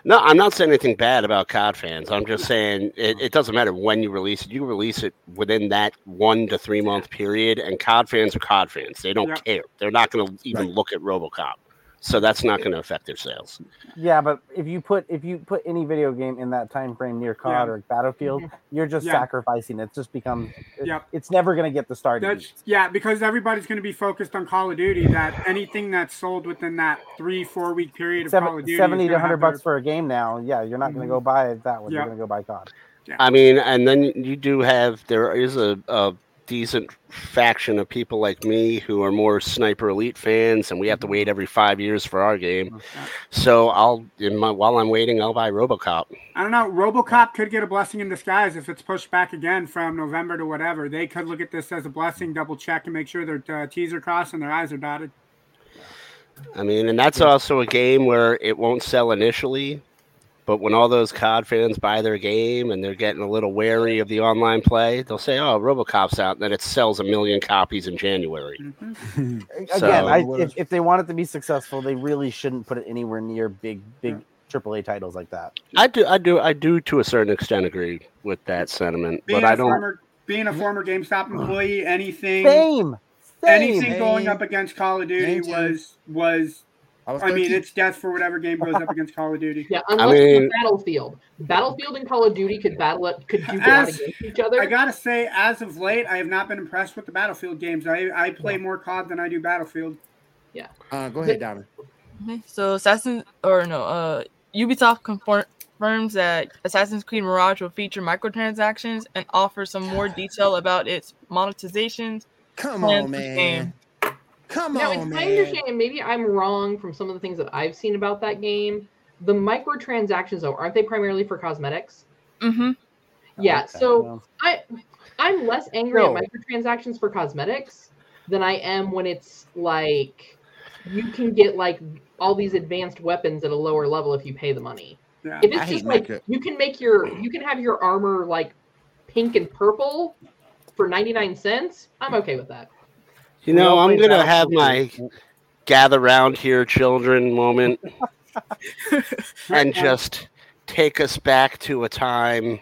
No, I'm not saying anything bad about COD fans. I'm just saying it, oh. it doesn't matter when you release it. You release it within that one to three month period, and COD fans are COD fans. They don't Yeah. care. They're not going to even Right. look at RoboCop, so that's not going to affect their sales. Yeah, but if you put if you put any video game in that time frame near COD Yeah. or Battlefield, you're just Yeah. sacrificing. It just becomes. It, Yep. It's never gonna get the start. That's yeah, because everybody's going to be focused on Call of Duty. That anything that's sold within that three four week period of Call of Duty, Seventy to hundred have their- bucks for a game now. Yeah, you're not gonna Mhm. go buy that one. Yeah. You're gonna go buy COD. I mean, and then you do have there is a, a decent faction of people like me who are more Sniper Elite fans, and we have to wait every five years for our game. So I'll in my while I'm waiting, I'll buy RoboCop. I don't know. RoboCop could get a blessing in disguise if it's pushed back again from November to whatever. They could look at this as a blessing, double check, and make sure their uh, T's are crossed and their I's are dotted. I mean, and that's also a game where it won't sell initially, but when all those COD fans buy their game and they're getting a little wary of the online play, they'll say, "Oh, RoboCop's out," and then it sells a million copies in January. Mm-hmm. Again, So- I, if, if they want it to be successful, they really shouldn't put it anywhere near big big AAA titles like that. I do, I do, I do to a certain extent agree with that sentiment, Being but I don't. former being a former GameStop employee, anything Same. Same. anything going up against Call of Duty Same, same. was was I, I mean, it's death for whatever game goes up against Call of Duty. Yeah, unless it's mean- Battlefield. Battlefield and Call of Duty could battle it, could duke it out As- against each other. I gotta say, as of late, I have not been impressed with the Battlefield games. I, I play more COD than I do Battlefield. Yeah. Uh, go ahead, Diamond. Okay, So Assassin or no, uh, Ubisoft confirms that Assassin's Creed Mirage will feature microtransactions and offer some more detail about its monetizations. Come on, for the man. Game. Come now, on, it's my man. understanding, maybe I'm wrong from some of the things that I've seen about that game. The microtransactions, though, aren't they primarily for cosmetics? Mm-hmm. Yeah, Okay, so well, I I'm less angry No. at microtransactions for cosmetics than I am when it's like you can get like all these advanced weapons at a lower level if you pay the money. Yeah. If it's hate just like micro- you can make your you can have your armor like pink and purple for 99 cents, I'm okay with that. You know, I'm gonna have my gather round here, children moment, and just take us back to a time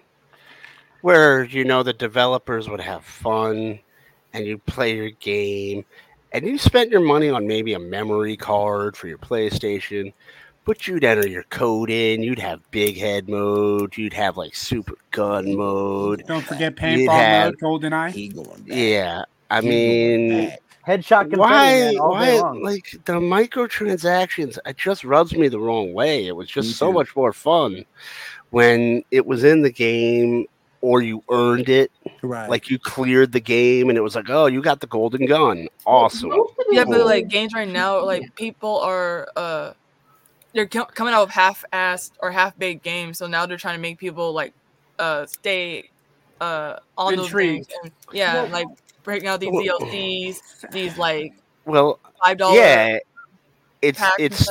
where you know the developers would have fun, and you play your game, and you spent your money on maybe a memory card for your PlayStation. But you'd enter your code in. You'd have big head mode. You'd have like super gun mode. Don't forget You'd paintball mode, GoldenEye. He going back. Yeah, I mean, back. Headshot confetti why man, why like the microtransactions it just rubs me the wrong way it was just Me so too. much more fun when it was in the game or you earned it right. like you cleared the game and it was like oh you got the golden gun awesome Most of the Yeah, but like games right now, like people are uh, they're co- coming out with half-assed or half-baked games. So now they're trying to make people like uh stay uh on those games. And, yeah, Well- like breaking out these Well- DLCs, these like well five dollar yeah it's it's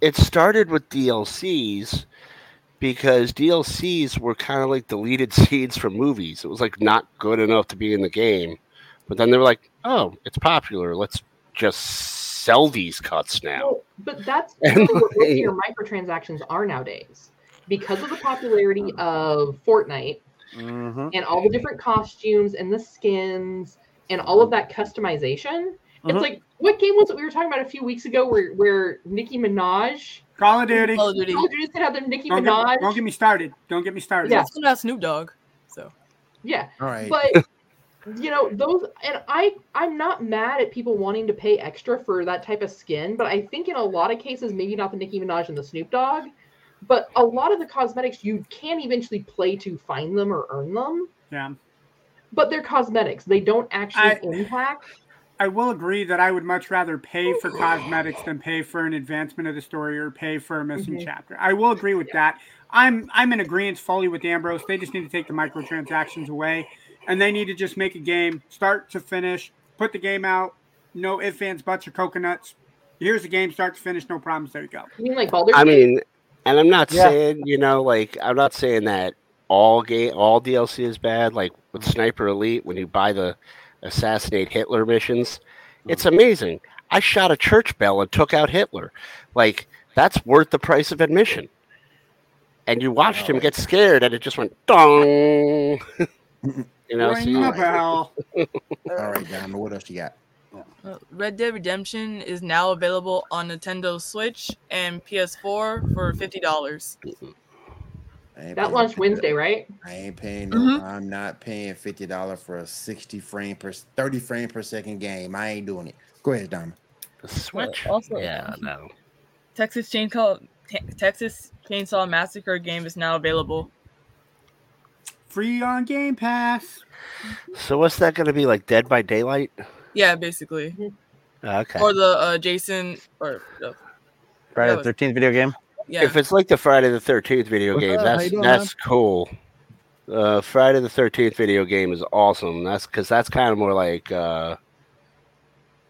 it started with DLCs because DLCs were kind of like deleted scenes from movies. It was like not good enough to be in the game. But then they were like, "Oh, it's popular. Let's just sell these cuts now." Well, but that's And really what like- your microtransactions are nowadays. Because of the popularity of Fortnite Mhm. and all the different costumes and the skins and all of that customization, Mhm. it's like what game was it we were talking about a few weeks ago where where Nicki Minaj Call of Duty. Call of Duty. Call of Duty could have the Nicki Don't Minaj. get, don't get me started. Don't get me started. Yeah. It's not Snoop Dogg. So Yeah. All right. But you know, those and I I'm not mad at people wanting to pay extra for that type of skin, but I think in a lot of cases, maybe not the Nicki Minaj and the Snoop Dogg, but a lot of the cosmetics you can eventually play to find them or earn them. Yeah. But they're cosmetics. They don't actually I- impact. I will agree that I would much rather pay for cosmetics than pay for an advancement of the story or pay for a missing Mhm. chapter. I will agree with that. I'm I'm in agreement fully with Ambrose. They just need to take the microtransactions away, and they need to just make a game start to finish. Put the game out. No ifs, ands, buts, or coconuts. Here's the game, start to finish, no problems. There you go. You mean like Baldur's I Gate? mean, and I'm not Yeah. saying, you know, like I'm not saying that all game all DLC is bad. Like with Sniper Elite, when you buy the assassinate Hitler missions, hmm. it's amazing. I shot a church bell and took out Hitler. Like that's worth the price of admission. And you watched him get scared, and it just went dong. you know, so you- the bell. All right, Diamond. What else you got? Uh, Red Dead Redemption is now available on Nintendo Switch and PS4 for fifty dollars. That paying- launched Wednesday, right? I ain't paying. No, Mhm. I'm not paying fifty dollars for a sixty frame per thirty frame per second game. I ain't doing it. Go ahead, Diamond. the Switch. also- yeah, no. Texas Chainsaw Te- Texas Chainsaw Massacre game is now available. Free on Game Pass. So what's that going to be like? Dead by Daylight? Yeah, basically, Okay. or the uh, Jason or uh, Friday the Thirteenth video game. yeah. If it's like the Friday the Thirteenth video What's game, up? That's doing, that's cool. Uh, Friday the Thirteenth video game is awesome. That's because that's kind of more like uh,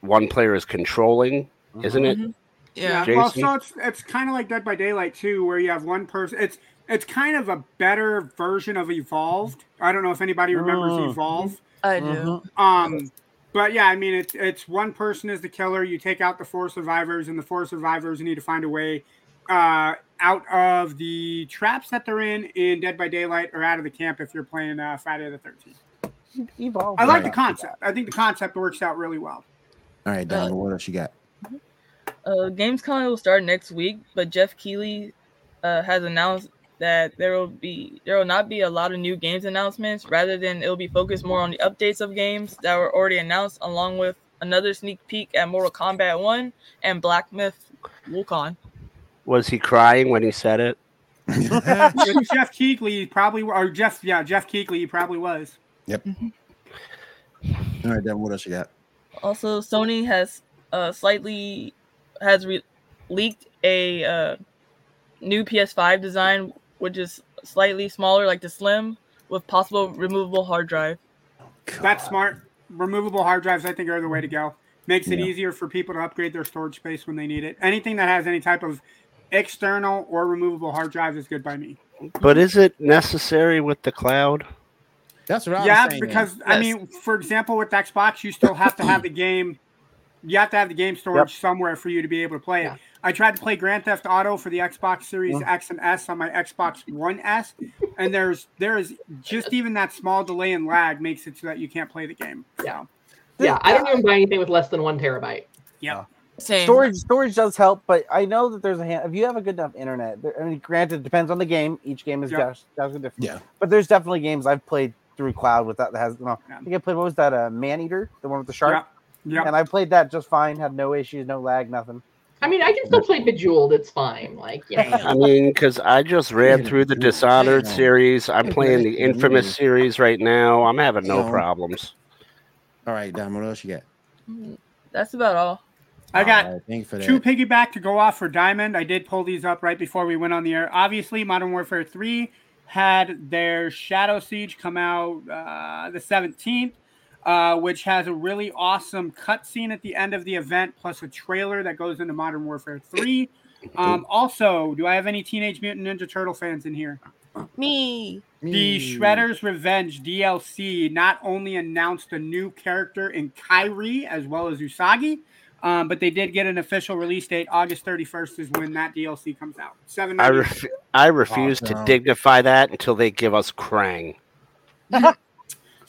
one player is controlling, isn't it? Mhm. yeah. Yeah, well, so it's it's kind of like Dead by Daylight too, where you have one person. It's it's kind of a better version of Evolved. I don't know if anybody remembers Mm. Evolve. I do. Um, but yeah, I mean, it's it's one person is the killer. You take out the four survivors, and the four survivors need to find a way uh, out of the traps that they're in in Dead by Daylight, or out of the camp if you're playing uh, Friday the Thirteenth. Evolve. I like the concept. I think the concept works out really well. All right, Diamond. What else you got? Uh, Gamescom will start next week, but Geoff Keighley uh, has announced that there will be there will not be a lot of new games announcements. Rather than it will be focused more on the updates of games that were already announced, along with another sneak peek at Mortal Kombat One and Black Myth Wukong. Was he crying when he said it? With Geoff Keighley probably or Jeff yeah Geoff Keighley he probably was. Yep. All right, then what else you got? Also, Sony has uh, slightly has re- leaked a uh, new PS5 design, which is slightly smaller, like the Slim, with possible removable hard drive. That's smart. Removable hard drives I think are the way to go. Makes it Yeah. easier for people to upgrade their storage space when they need it. Anything that has any type of external or removable hard drive is good by me. But is it necessary with the cloud? That's right. Yeah, saying. because I mean, for example, with Xbox, you still have to have the game. You have to have the game storage somewhere for you to be able to play it. Yeah. I tried to play Grand Theft Auto for the Xbox Series X and S on my Xbox One S, and there's there is just even that small delay and lag makes it so that you can't play the game. Yeah. So, Yeah, I don't even buy anything with less than one terabyte. yeah. Same. Storage storage does help, but I know that there's a hand. If you have a good enough internet, there, I mean, granted, it depends on the game. Each game is Yeah. just different. Yeah. But there's definitely games I've played through cloud with that that has. You know, Yeah. I think I played what was that? Uh, Man Eater, the one with the shark. Yeah. And I played that just fine. Had no issues, no lag, nothing. I mean, I can still play Bejeweled. It's fine. Like, yeah. I mean, because I just ran through the Dishonored series. I'm playing the Infamous series right now. I'm having no problems. All right, Dom, what else you got? That's about all. I got All right, for. Two piggyback to go off for Diamond. I did pull these up right before we went on the air. Obviously, Modern Warfare 3 had their Shadow Siege come out uh, the 17th, uh, which has a really awesome cutscene at the end of the event, plus a trailer that goes into Modern Warfare 3. Um, also, do I have any Teenage Mutant Ninja Turtle fans in here? Me. The Shredder's Revenge DLC not only announced a new character in Karai as well as Usagi, um, but they did get an official release date. August 31st is when that DLC comes out. Seven. I ref- I refuse to dignify that until they give us Krang.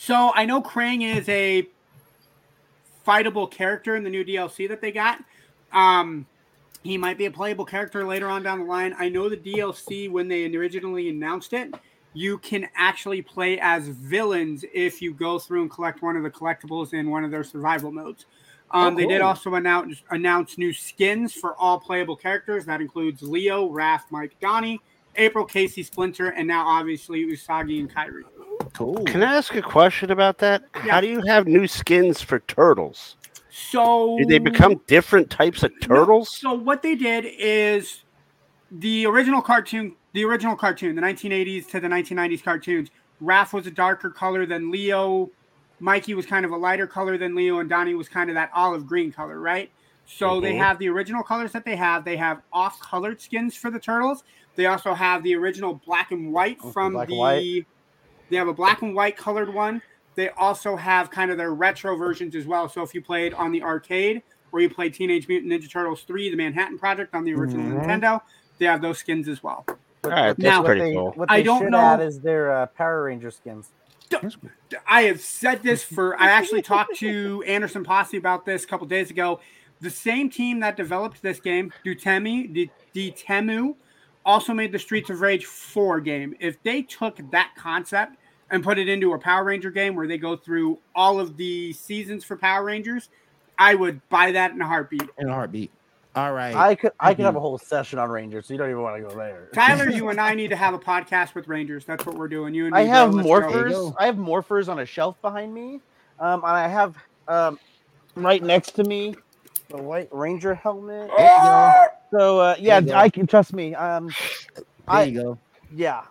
So I know Krang is a fightable character in the new DLC that they got. Um, he might be a playable character later on down the line. I know the DLC when they originally announced it, you can actually play as villains if you go through and collect one of the collectibles in one of their survival modes. Um, Oh, They did also announce announce new skins for all playable characters. That includes Leo, Raph, Mike, Donnie, April, Casey, Splinter, and now obviously Usagi and Karai. Cool. Can I ask a question about that? Yeah. How do you have new skins for turtles? So Do they become different types of turtles? So what they did is the original cartoon, the original cartoon, the 1980s to the 1990s cartoons. Raph was a darker color than Leo. Mikey was kind of a lighter color than Leo, and Donnie was kind of that olive green color, right? So they Mhm. have the original colors that they have. They have off-colored skins for the turtles. They also have the original black and white Okay, from the. white. They have a black and white colored one. They also have kind of their retro versions as well. So if you played on the arcade or you played Teenage Mutant Ninja Turtles 3, the Manhattan Project on the original Mhm. Nintendo, they have those skins as well. All right, what they- that's what pretty they, cool. What I they don't should know- add is their uh, Power Ranger skins. I have said this for, I actually talked to Anderson Posse about this a couple days ago. The same team that developed this game, Dotemu, D- Dotemu, also made the Streets of Rage 4 game. If they took that concept and put it into a Power Ranger game where they go through all of the seasons for Power Rangers, I would buy that in a heartbeat. In a heartbeat. All right. I could I could have a whole session on Rangers, so you don't even want to go there. Tyler, you and I need to have a podcast with Rangers. That's what we're doing. You and I me, have go. Morphers. I have morphers on a shelf behind me, um, and I have um, right next to me the white ranger helmet. So uh, yeah, There you go. I can trust me. Um, there I you go. yeah.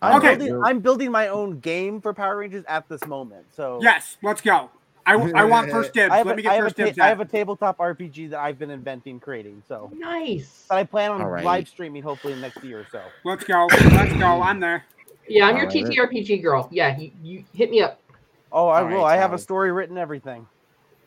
I'm, Okay. building, I'm building my own game for Power Rangers at this moment. So Yes, let's go. I, I want first dibs. I have, Let me a, I, get have a first ta- dibs. I have a tabletop RPG that I've been inventing, creating. So Nice. But I plan on All right. live streaming hopefully next year or so. Let's go. Let's go. I'm there. Yeah, I'm your Alright. TTRPG girl. Yeah, you, you hit me up. Oh, I All will. right, I have a story written, everything.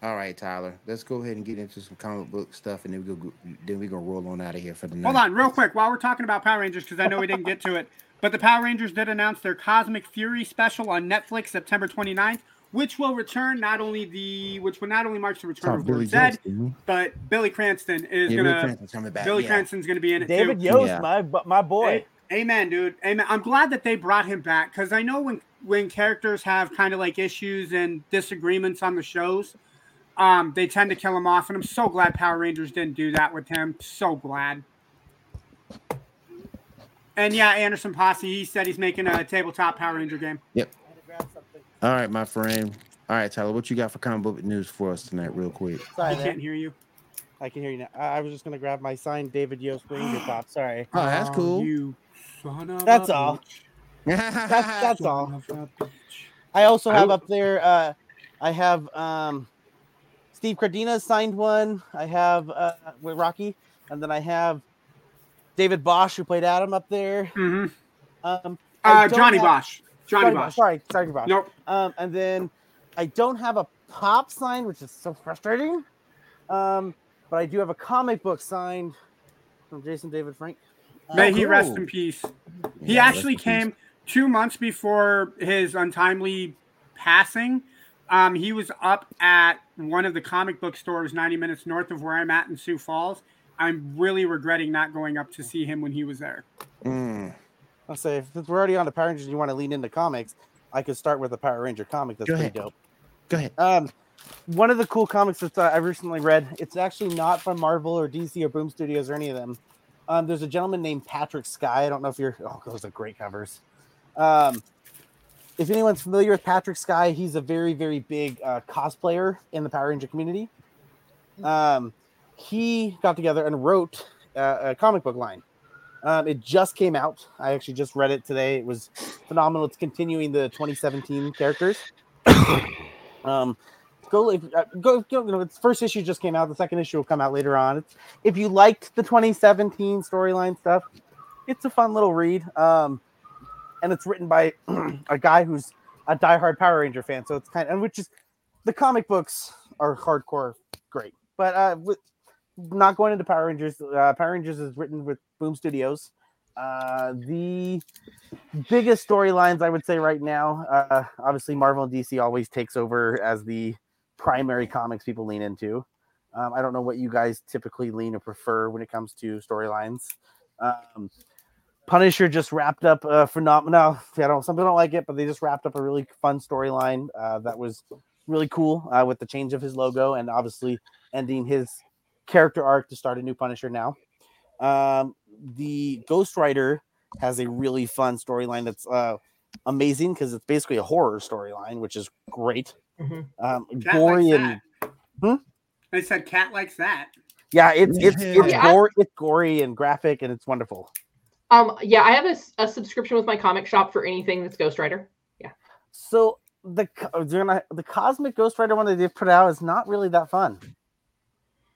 All right, Tyler. Let's go ahead and get into some comic book stuff, and then we go. Then we gonna roll on out of here for the night. Hold on, real quick, while we're talking about Power Rangers, because I know we didn't get to it. But the Power Rangers did announce their Cosmic Fury special on Netflix September 29th. which will return not only the which will not only mark the return Saw of Billy Billy Zedd, but Billy Cranston is Yeah, gonna Cranston's coming back. Billy yeah. Cranston's gonna be in it David too. Yost, Yeah. my bu- my boy. A- Amen, dude. Amen. I'm glad that they brought him back because I know when when characters have kind of like issues and disagreements on the shows, um, they tend to kill him off, and I'm so glad Power Rangers didn't do that with him. So glad. And yeah, Anderson Posse, he said he's making a tabletop Power Ranger game. Yep. All right, my friend. All right, Tyler, what you got for comic book news for us tonight, real quick? Sorry, He man. can't hear you. I can hear you now. I I was just gonna grab my signed David Yost Ranger pop. Sorry. Oh, that's cool. You son of That's a all. bitch. That's that's Son all. of a bitch. I also have I- up there. Uh, I have um, Steve Cardenas signed one. I have uh, with Rocky, and then I have David Bosch who played Adam up there. Mhm. Um, Uh, Johnny have- Bosch. Johnny Bosch. Sorry, sorry, Bosch. Nope. Um, and then I don't have a pop sign, which is so frustrating. Um, but I do have a comic book signed from Jason David Frank. May Oh, he rest in peace. He Yeah, actually in peace. came two months before his untimely passing. Um, he was up at one of the comic book stores 90 minutes north of where I'm at in Sioux Falls. I'm really regretting not going up to see him when he was there. Mm. I'll say if we're already on the Power Rangers and you want to lean into comics, I could start with a Power Ranger comic that's Go pretty ahead. dope. Go ahead. Um, one of the cool comics that uh, I've recently read, it's actually not from Marvel or DC or Boom Studios or any of them. Um, there's a gentleman named Patrick Sky. I don't know if you're. Oh, those are great covers. Um, if anyone's familiar with Patrick Sky, he's a very, very big uh, cosplayer in the Power Ranger community. Um, he got together and wrote uh, a comic book line. Um, it just came out. I actually just read it today. It was phenomenal. It's continuing the 2017 characters. um, go, if, uh, go, go. You know, its first issue just came out. The second issue will come out later on. It's, if you liked the 2017 storyline stuff, it's a fun little read. Um, and it's written by a guy who's a diehard Power Ranger fan. So it's kind of, and which is the comic books are hardcore great, but uh, with, not going into Power Rangers. Uh, Power Rangers is written with Boom Studios. Uh, the biggest storylines I would say right now, uh, obviously Marvel and DC always takes over as the primary comics people lean into. Um, I don't know what you guys typically lean or prefer when it comes to storylines. Um, Punisher just wrapped up a phenomenal. I don't. Some people don't like it, but they just wrapped up a really fun storyline uh, that was really cool uh, with the change of his logo and obviously ending his character arc to start a new Punisher now. Um, the Ghost Rider has a really fun storyline that's uh, amazing because it's basically a horror storyline, which is great. Mhm. Um, gory and that. Hmm? They said cat likes that. yeah, it's it's it's Yeah. gory, it's gory and graphic, and it's wonderful. Um, yeah, I have a, a subscription with my comic shop for anything that's Ghost Rider. Yeah. So the co- gonna- the Cosmic Ghost Rider one that they've put out is not really that fun.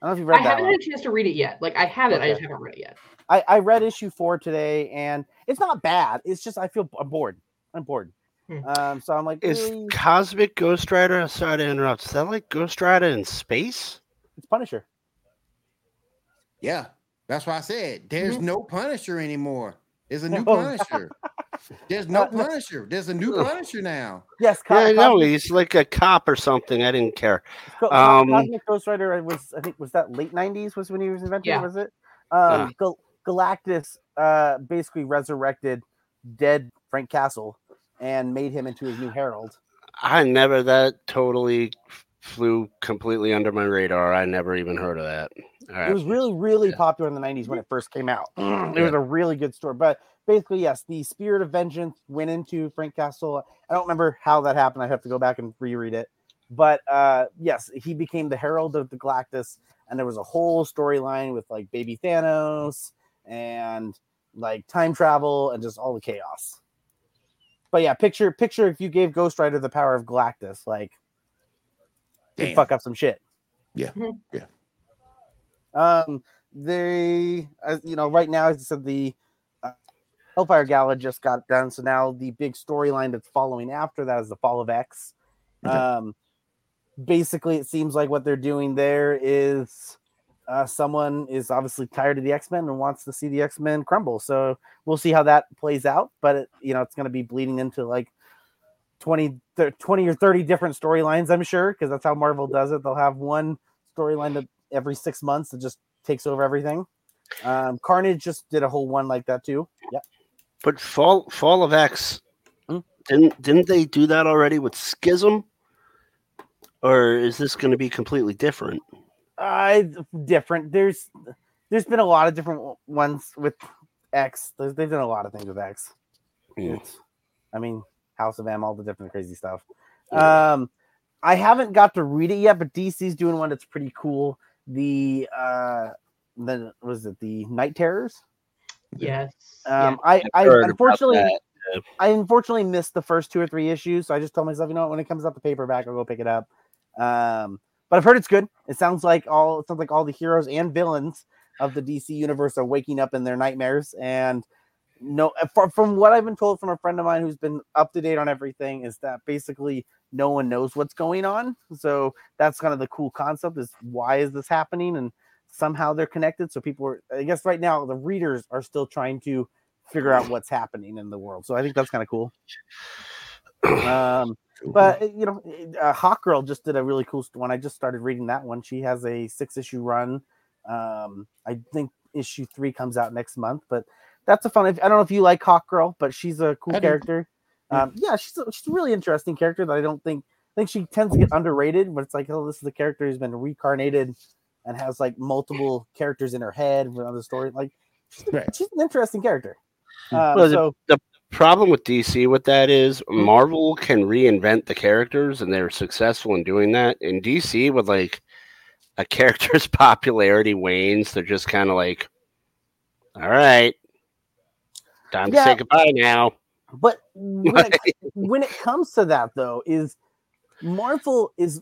I don't know if you've read I that haven't one. had a chance to read it yet. Like I have it, I just haven't read it yet. I, I read issue four today, and it's not bad. It's just I feel I'm bored. I'm bored. Hmm. Um, so I'm like, Is "Eh, Cosmic Ghost Rider? Sorry to interrupt. Is that like Ghost Rider in space? it's Punisher. Yeah, that's why I said there's Mm-hmm. no Punisher anymore. There's a new Punisher. There's no Uh. Punisher. There's a new Punisher now. Yes, Co- Yeah, I know. Cosmic, He's like a cop or something. I didn't care. Co- Co- um, Cosmic Ghost Rider was I think was that late '90s was when he was invented. Yeah. Was it? Um, Yeah. Gal- Galactus uh, basically resurrected dead Frank Castle and made him into his new Herald. I never. That totally flew completely under my radar. I never even heard of that. All It was really, really Yeah. popular in the 90s when it first came out. it was a really good story. But basically, yes, the spirit of vengeance went into Frank Castle. I don't remember how that happened. I have to go back and reread it. But uh, yes, he became the herald of the Galactus, and there was a whole storyline with like baby Thanos and like time travel and just all the chaos. But yeah, picture picture if you gave Ghost Rider the power of Galactus, like he'd fuck up some shit. Yeah, Mhm. yeah. Um, they, as you know, right now, as I said, the uh, Hellfire Gala just got done, so now the big storyline that's following after that is the Fall of X. Okay. Um, basically, it seems like what they're doing there is uh, someone is obviously tired of the X Men and wants to see the X Men crumble. So we'll see how that plays out. But it, you know, it's going to be bleeding into like 20, thir- 20 or 30 different storylines, I'm sure, because that's how Marvel does it. They'll have one storyline that every six months that just takes over everything. Um, Carnage just did a whole one like that too. Yeah. But Fall Fall of X Hmm? didn't didn't they do that already with Schism? Or is this going to be completely different? Uh, different. There's there's been a lot of different ones with X. They've done a lot of things with X. Yeah. I mean, House of M, all the different crazy stuff. Um, I haven't got to read it yet, but DC's doing one that's pretty cool. The uh, the was it the Night Terrors? Yes. Um, I I heard about unfortunately. I unfortunately missed the first two or three issues, so I just told myself, you know, what, when it comes out the paperback, I'll go pick it up. Um, but I've heard it's good. It sounds like all it sounds like all the heroes and villains of the DC universe are waking up in their nightmares. And no, from, from what I've been told from a friend of mine who's been up to date on everything, is that basically no one knows what's going on. So that's kind of the cool concept: is why is this happening? And somehow they're connected. So people are, I guess, right now the readers are still trying to figure out what's happening in the world. So I think that's kind of cool. Um, but uh, you know, uh, Hawk Girl just did a really cool one. I just started reading that one. She has a six issue run. Um, I think issue three comes out next month, but that's a fun. I don't know if you like Hawk Girl, but she's a cool character. Um, yeah, she's a, she's a really interesting character that I don't think I think she tends to get underrated. But it's like, oh, this is the character who's been reincarnated and has like multiple characters in her head with other story. Like, she's, a- Right. she's an interesting character. Um, Well, the- so Problem with DC with that is Hmm. Marvel can reinvent the characters and they're successful in doing that. In DC, with like a character's popularity wanes, they're just kind of like, all right, time Yeah. to say goodbye now. But when it, when it comes to that, though, is Marvel is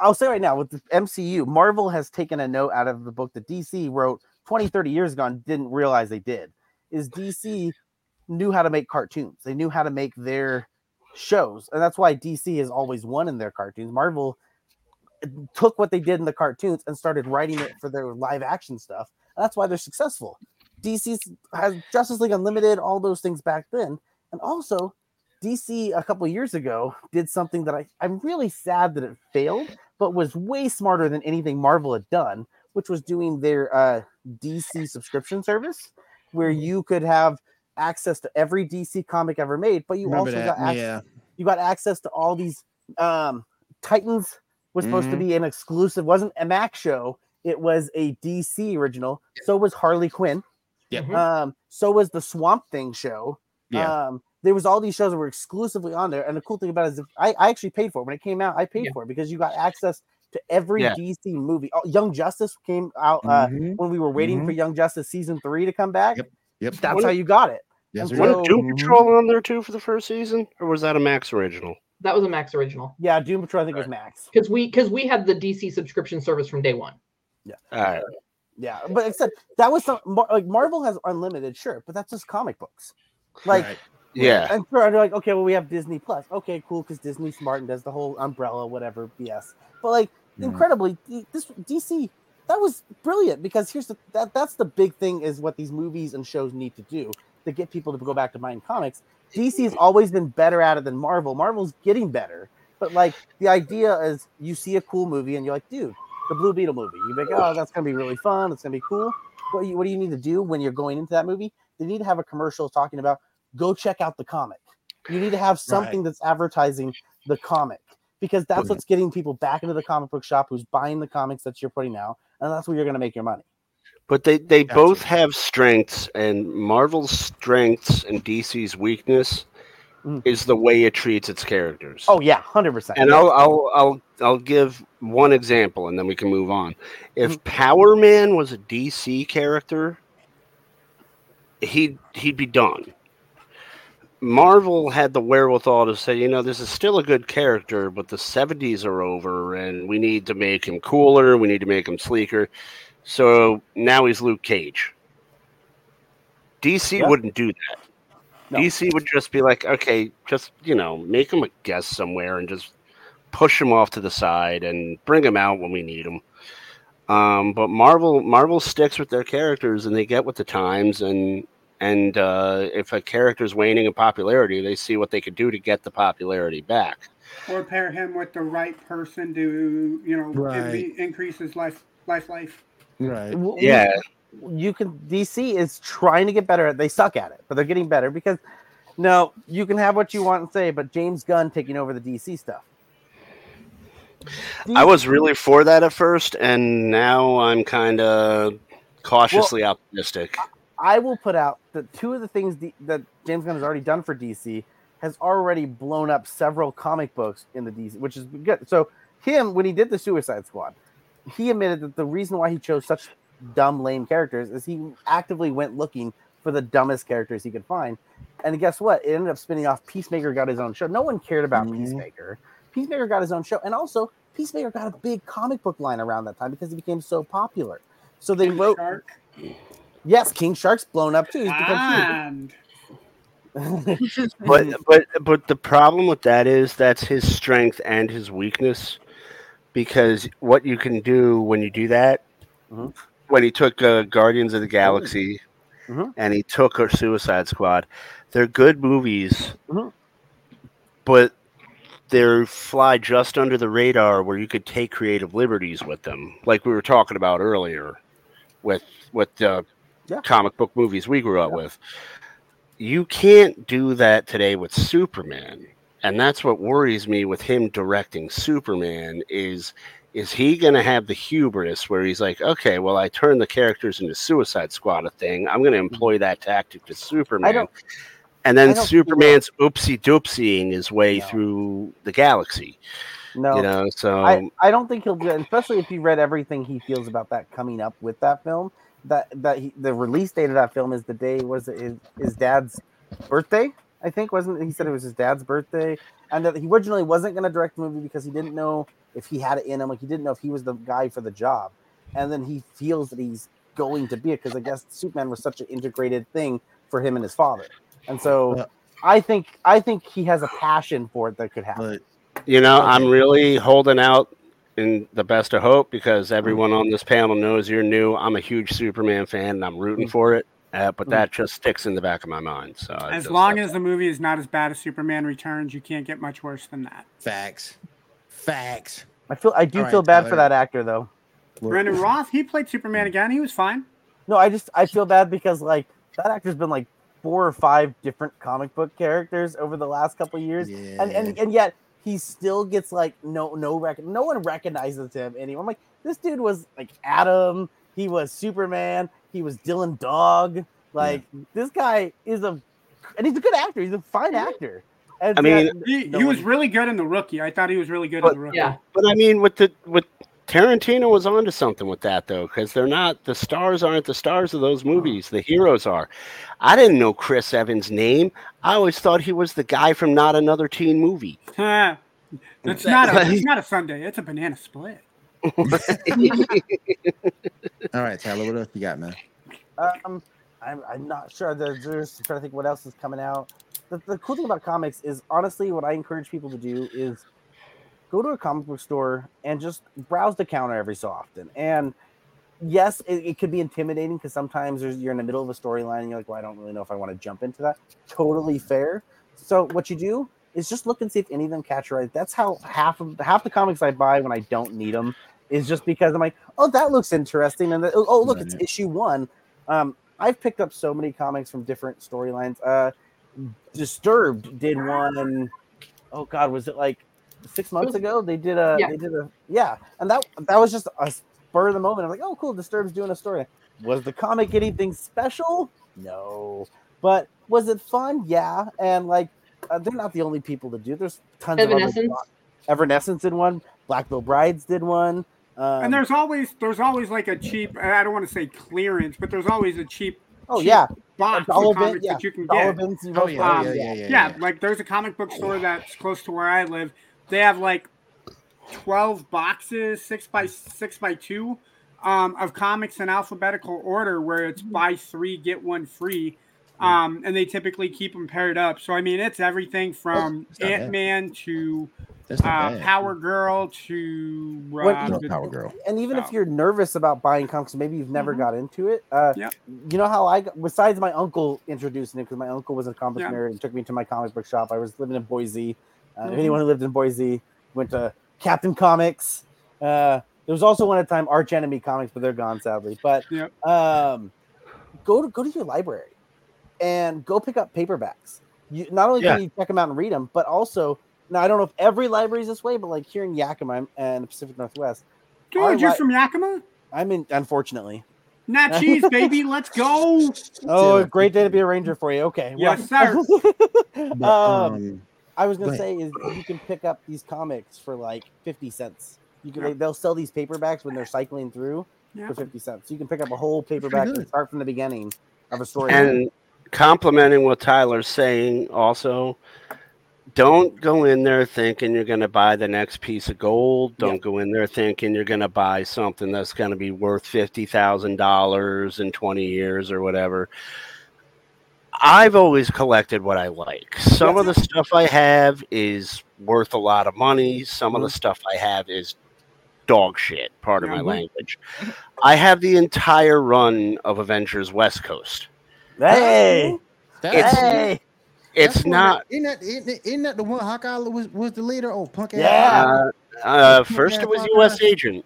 I'll say right now with the MCU, Marvel has taken a note out of the book that DC wrote 20, 30 years ago and didn't realize they did. Is DC knew how to make cartoons, they knew how to make their shows, and that's why DC has always won in their cartoons. Marvel took what they did in the cartoons and started writing it for their live action stuff. And that's why they're successful. DC has Justice League Unlimited, all those things back then. And also, DC a couple years ago did something that I, I'm really sad that it failed, but was way smarter than anything Marvel had done, which was doing their uh, DC subscription service, where you could have access to every DC comic ever made, but you Remember also that? got access Yeah. you got access to all these um titans was supposed to Mhm. be an exclusive wasn't a Max show it was a dc original so was harley quinn Yep. Mhm. um so was the swamp thing show Yeah. um there was all these shows that were exclusively on there and the cool thing about it is if I, I actually paid for it when it came out i paid Yeah. for it because you got access to every Yeah. dc movie oh, young justice came out uh Mhm. when we were waiting for young justice season three to come back Yep. Yep. that's What how you got it Yes, and Wasn't so- Doom Patrol on there too for the first season, or was that a Max original? That was a Max original yeah doom patrol i think was max because we because we had the DC subscription service from day one. Yeah. All right. Yeah, but except that was some like Marvel has unlimited, sure, but that's just comic books. Like, Right. Yeah. and sure, they're like, okay, well, we have Disney Plus. Okay, cool, because Disney's smart and does the whole umbrella, whatever BS. But like, Mhm. incredibly, this DC that was brilliant because here's the that that's the big thing is what these movies and shows need to do to get people to go back to buying comics. DC has always been better at it than Marvel. Marvel's getting better, but like the idea is you see a cool movie and you're like, dude, the Blue Beetle movie. You're like, oh, that's gonna be really fun. It's gonna be cool. What do you, what do you need to do when you're going into that movie? They need to have a commercial talking about go check out the comic. You need to have something that's advertising the comic because that's what's getting people back into the comic book shop who's buying the comics that you're putting out, and that's where you're gonna make your money. But they, they Gotcha. both have strengths, and Marvel's strengths and DC's weakness Mm. is the way it treats its characters. Oh yeah, hundred percent. and I'll, I'll I'll I'll give one example, and then we can move on. If Mm-hmm. Power Man was a DC character, he'd he'd be done. Marvel had the wherewithal to say, you know, this is still a good character, but the 70s are over and we need to make him cooler, we need to make him sleeker. So now he's Luke Cage. DC Yeah. wouldn't do that. No. DC would just be like, okay, just, you know, make him a guest somewhere and just push him off to the side and bring him out when we need him. Um, but Marvel Marvel sticks with their characters and they get with the times and And uh, if a character's waning in popularity, they see what they could do to get the popularity back. Or pair him with the right person to, you know, Right. increase his life life life. Right. W- Yeah, you can DC is trying to get better at they suck at it, but they're getting better because no, you can have what you want and say, but James Gunn taking over the DC stuff. I was really for that at first, and now I'm kind of cautiously optimistic. I will put out that two of the things D- that James Gunn has already done for DC has already blown up several comic books in the DC, which is good. So him when he did the Suicide Squad, he admitted that the reason why he chose such dumb, lame characters is he actively went looking for the dumbest characters he could find. And guess what? It ended up spinning off. Peacemaker got his own show. No one cared about Mhm. Peacemaker. Peacemaker got his own show, and also Peacemaker got a big comic book line around that time because he became so popular. So they wrote, Shark yes, King Shark's blown up too. He's become and huge. But but but the problem with that is that's his strength and his weakness, because what you can do when you do that, Mhm. When he took uh, Guardians of the Galaxy, Mhm. and he took a Suicide Squad, they're good movies, Mhm. but they fly just under the radar where you could take creative liberties with them, like we were talking about earlier, with with the Yeah. comic book movies we grew up with. You can't do that today with Superman, and that's what worries me with him directing Superman. Is is he going to have the hubris where he's like, okay, well, I turned the characters into Suicide Squad a thing. I'm going to mm-hmm. employ that tactic to Superman. and then don't think he will. Superman's oopsie doopsying his way No. through the galaxy. no, You know, so I, I don't think he'll do it, especially if he read everything he feels about that coming up with that film. That that he, the release date of that film is the day was it his, his dad's birthday. I think wasn't he said it was his dad's birthday, and that he originally wasn't going to direct the movie because he didn't know if he had it in him. Like he didn't know if he was the guy for the job, and then he feels that he's going to be it because I guess Superman was such an integrated thing for him and his father, and so Yeah. I think I think he has a passion for it that could happen. But you know, I'm really holding out in the best of hope because everyone on this panel knows you're new. I'm a huge Superman fan and I'm rooting Mm. for it. Uh, but Mm. that just sticks in the back of my mind. So I as just- long as the movie is not as bad as Superman Returns, you can't get much worse than that. facts. Facts. I feel I do All right, feel bad for that actor though. Look, Brandon Routh, he played Superman again. He was fine. No, I just I feel bad because like that actor's been like four or five different comic book characters over the last couple of years, and, and and yet he still gets like no no rec- no one recognizes him anymore. I'm like this dude was like Atom, he was Superman, he was Dylan Dog. Like this guy is a and he's a good actor. He's a fine actor. And I mean, yet He, no he was really good in The Rookie. I thought he was really good But- in The Rookie. Yeah. But I mean, with the with Tarantino was onto something with that though, because they're not the stars aren't the stars of those movies. The heroes are. I didn't know Chris Evans' name. I always thought he was the guy from Not Another Teen Movie. Huh. It's not a it's not a Sunday. It's a banana split. All right, Tyler, what else you got, man? Um, I'm, I'm not sure. There's, there's trying to think what else is coming out. The, the cool thing about comics is honestly, what I encourage people to do is go to a comic book store and just browse the counter every so often. And yes, it, it could be intimidating because sometimes you're in the middle of a storyline and you're like, well, I don't really know if I want to jump into that. Totally fair. So what you do is just look and see if any of them catch your eye. That's how half of half the comics I buy when I don't need them is just because I'm like, oh, that looks interesting, and the, oh, oh, look, it's issue one. Um, I've picked up so many comics from different storylines. Uh, Disturbed did one. and Oh God, was it like six months ago? They did a. Yeah. They did a. Yeah, and that that was just a spur of the moment. I'm like, oh, cool. Disturbed's doing a story. Was the comic anything special? No, but was it fun? Yeah, and like uh, they're not the only people to do. There's tons of other. Evanescence. Evanescence did one. Black Veil Brides did one. Um, and there's always there's always like a cheap I don't want to say clearance, but there's always a cheap oh cheap yeah, box dollar of bin, comics yeah, that you can dollar get. bins. you Oh yeah, Um, yeah, yeah, yeah, yeah, yeah. like there's a comic book store that's close to where I live. They have like twelve boxes, six by six by two, um, of comics in alphabetical order, where it's buy three get one free. Um, and they typically keep them paired up. So I mean, it's everything from it's. Ant Man to That's not uh. Power Girl to What- uh, No, Power Girl. And even if you're nervous about buying comics, maybe you've never Mhm. got into it. Uh, Yep. You know how I, got, besides my uncle introducing it, because my uncle was a comic Yeah. nerd and took me to my comic book shop. I was living in Boise. Uh, Mhm. Anyone who lived in Boise went to Captain Comics. Uh, there was also one at the time Arch Enemy Comics, but they're gone sadly. But Yep. um, go to go to your library and go pick up paperbacks. You not only Yeah. can you check them out and read them, but also now I don't know if every library is this way, but like here in Yakima and the Pacific Northwest, our Dude, you're li- from Yakima? I'm in unfortunately. Not cheese, baby. Let's go. Oh, Yeah. great day to be a ranger for you. Okay. Yes, well- But, um, um, I was gonna go say is you can pick up these comics for like fifty cents. You can they, they'll sell these paperbacks when they're cycling through Yeah. for fifty cents. You can pick up a whole paperback and start from the beginning of a story. And complimenting what Tyler's saying also, don't go in there thinking you're going to buy the next piece of gold. Don't go in there thinking you're going to buy something that's going to be worth $50,000 in 20 years or whatever. I've always collected what I like. Some of the stuff I have is worth a lot of money. Some of the stuff I have is dog shit, part of my Mhm. language. I have the entire run of Avengers West Coast. hey, that's- hey, It's that's not that- Isn't that, isn't, it- isn't that the one Hawkeye was, was the leader? Oh, punk ass. Yeah. Uh, uh, first, it was Hawkeye. U.S. Agent.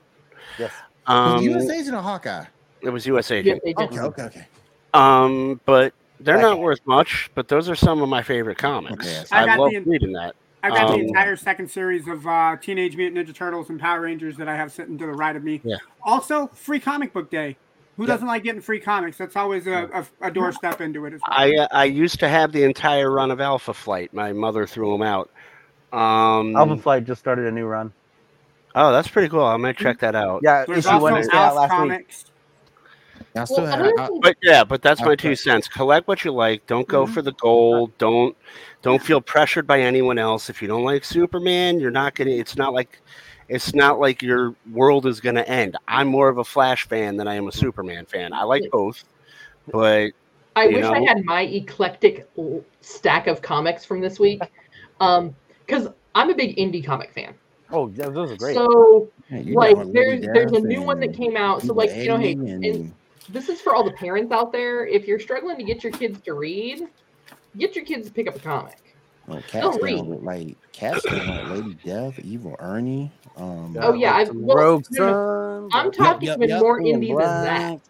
yes. Um, was U.S. agent or Hawkeye? it was U.S. Yeah, Agent. they. Okay, okay, okay. Um, but they're not worth much. But those are some of my favorite comics. Okay. I I, got love the- reading that. I got Um, the entire second series of uh, Teenage Mutant Ninja Turtles and Power Rangers that I have sitting to the right of me. Yeah. Also, free comic book day. Who Yeah. doesn't like getting free comics? That's always a, a, a doorstep into it. As well. I uh, I used to have the entire run of Alpha Flight. My mother threw them out. Um, Alpha Flight just started a new run. oh, that's pretty cool. I'm gonna check that out. Yeah, There's issue one also just came out Alf last week. Comics. I still Well, have. I, But yeah, but that's my two cents. Collect what you like. Don't go for the gold. Don't don't feel pressured by anyone else. If you don't like Superman, you're not gonna. It's not like it's not like your world is gonna end. I'm more of a Flash fan than I am a Superman fan. I like both, but I you wish I had my eclectic stack of comics from this week, um, because I'm a big indie comic fan. Oh, yeah, those are great. So Man, you like, there's there's a new one that came out. So like, you know, hey, and- and this is for all the parents out there. If you're struggling to get your kids to read, get your kids to pick up a comic. Well, They'll Cats read. down with like Cats down with Lady Death, Evil Ernie. Um, Oh, yeah, I've- some well, Rogue no, no, Sun. I'm talking yep, even yep. more Ian indie than that.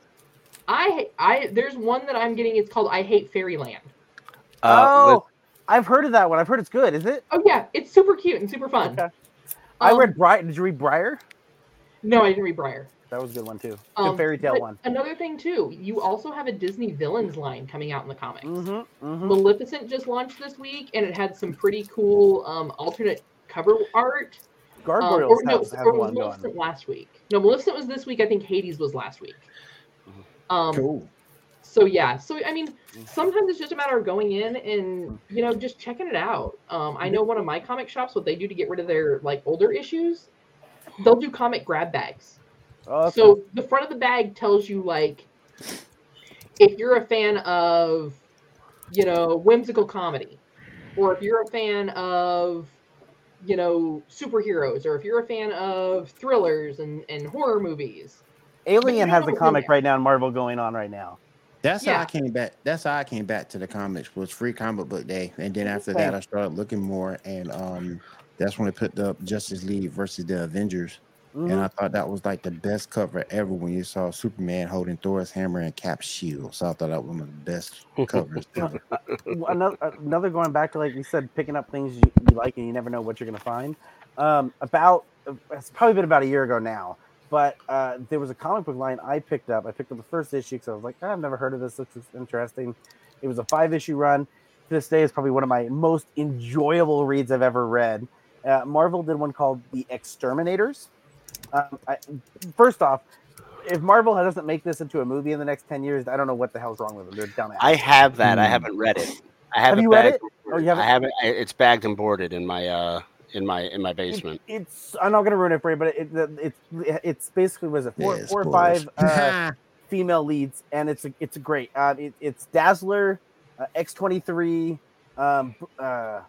I I there's one that I'm getting. It's called I Hate Fairyland. uh, oh, I've heard of that one. I've heard it's good. Is it? Oh yeah, it's super cute and super fun. Okay. I Um, read Briar. Did you read Briar? No, I didn't read Briar. That was a good one too. Um, Good fairy tale one. Another thing too, you also have a Disney villains line coming out in the comics. Mm-hmm, mm-hmm. Maleficent just launched this week, and it had some pretty cool um, alternate cover art. Um, Gargoyles or, no, has, has or was one Maleficent going. last week? No, Maleficent was this week. I think Hades was last week. Um, cool. So yeah, so I mean, sometimes it's just a matter of going in and you know just checking it out. Um, I know one of my comic shops, what they do to get rid of their like older issues, they'll do comic grab bags. Oh, that's So the front of the bag tells you like if you're a fan of you know whimsical comedy, or if you're a fan of you know superheroes, or if you're a fan of thrillers and, and horror movies. Alien has a comic right now in Marvel going on right now. That's how. I came back. That's how I came back to the comics was free comic book day, and then after Okay. that, I started looking more, and um, that's when I put up Justice League versus the Avengers, Mhm. and I thought that was like the best cover ever when you saw Superman holding Thor's hammer and Cap's shield. So I thought that was one of the best covers ever. another another going back to like you said, picking up things you, you like and you never know what you're gonna find. Um, about it's probably been about a year ago now, but uh, there was a comic book line I picked up. I picked up the first issue because I was like, "Ah, I've never heard of this. This looks interesting. It was a five issue run. To this day, is probably one of my most enjoyable reads I've ever read. Uh, Marvel did one called The Exterminators. Um, I, first off, if Marvel doesn't make this into a movie in the next ten years, I don't know what the hell's wrong with them. They're dumbass. I have that. I Hmm. haven't read it. I have, Have you read it? Oh, boarded. you haven't? I haven't. I- It's bagged and boarded in my uh in my in my It- basement. it's I'm not gonna ruin it for you, but it, it it's it's basically was it four Yeah, four or five uh, female leads, and it's a, it's a great. Uh, it, it's Dazzler, uh, X twenty three, um, b- uh, oh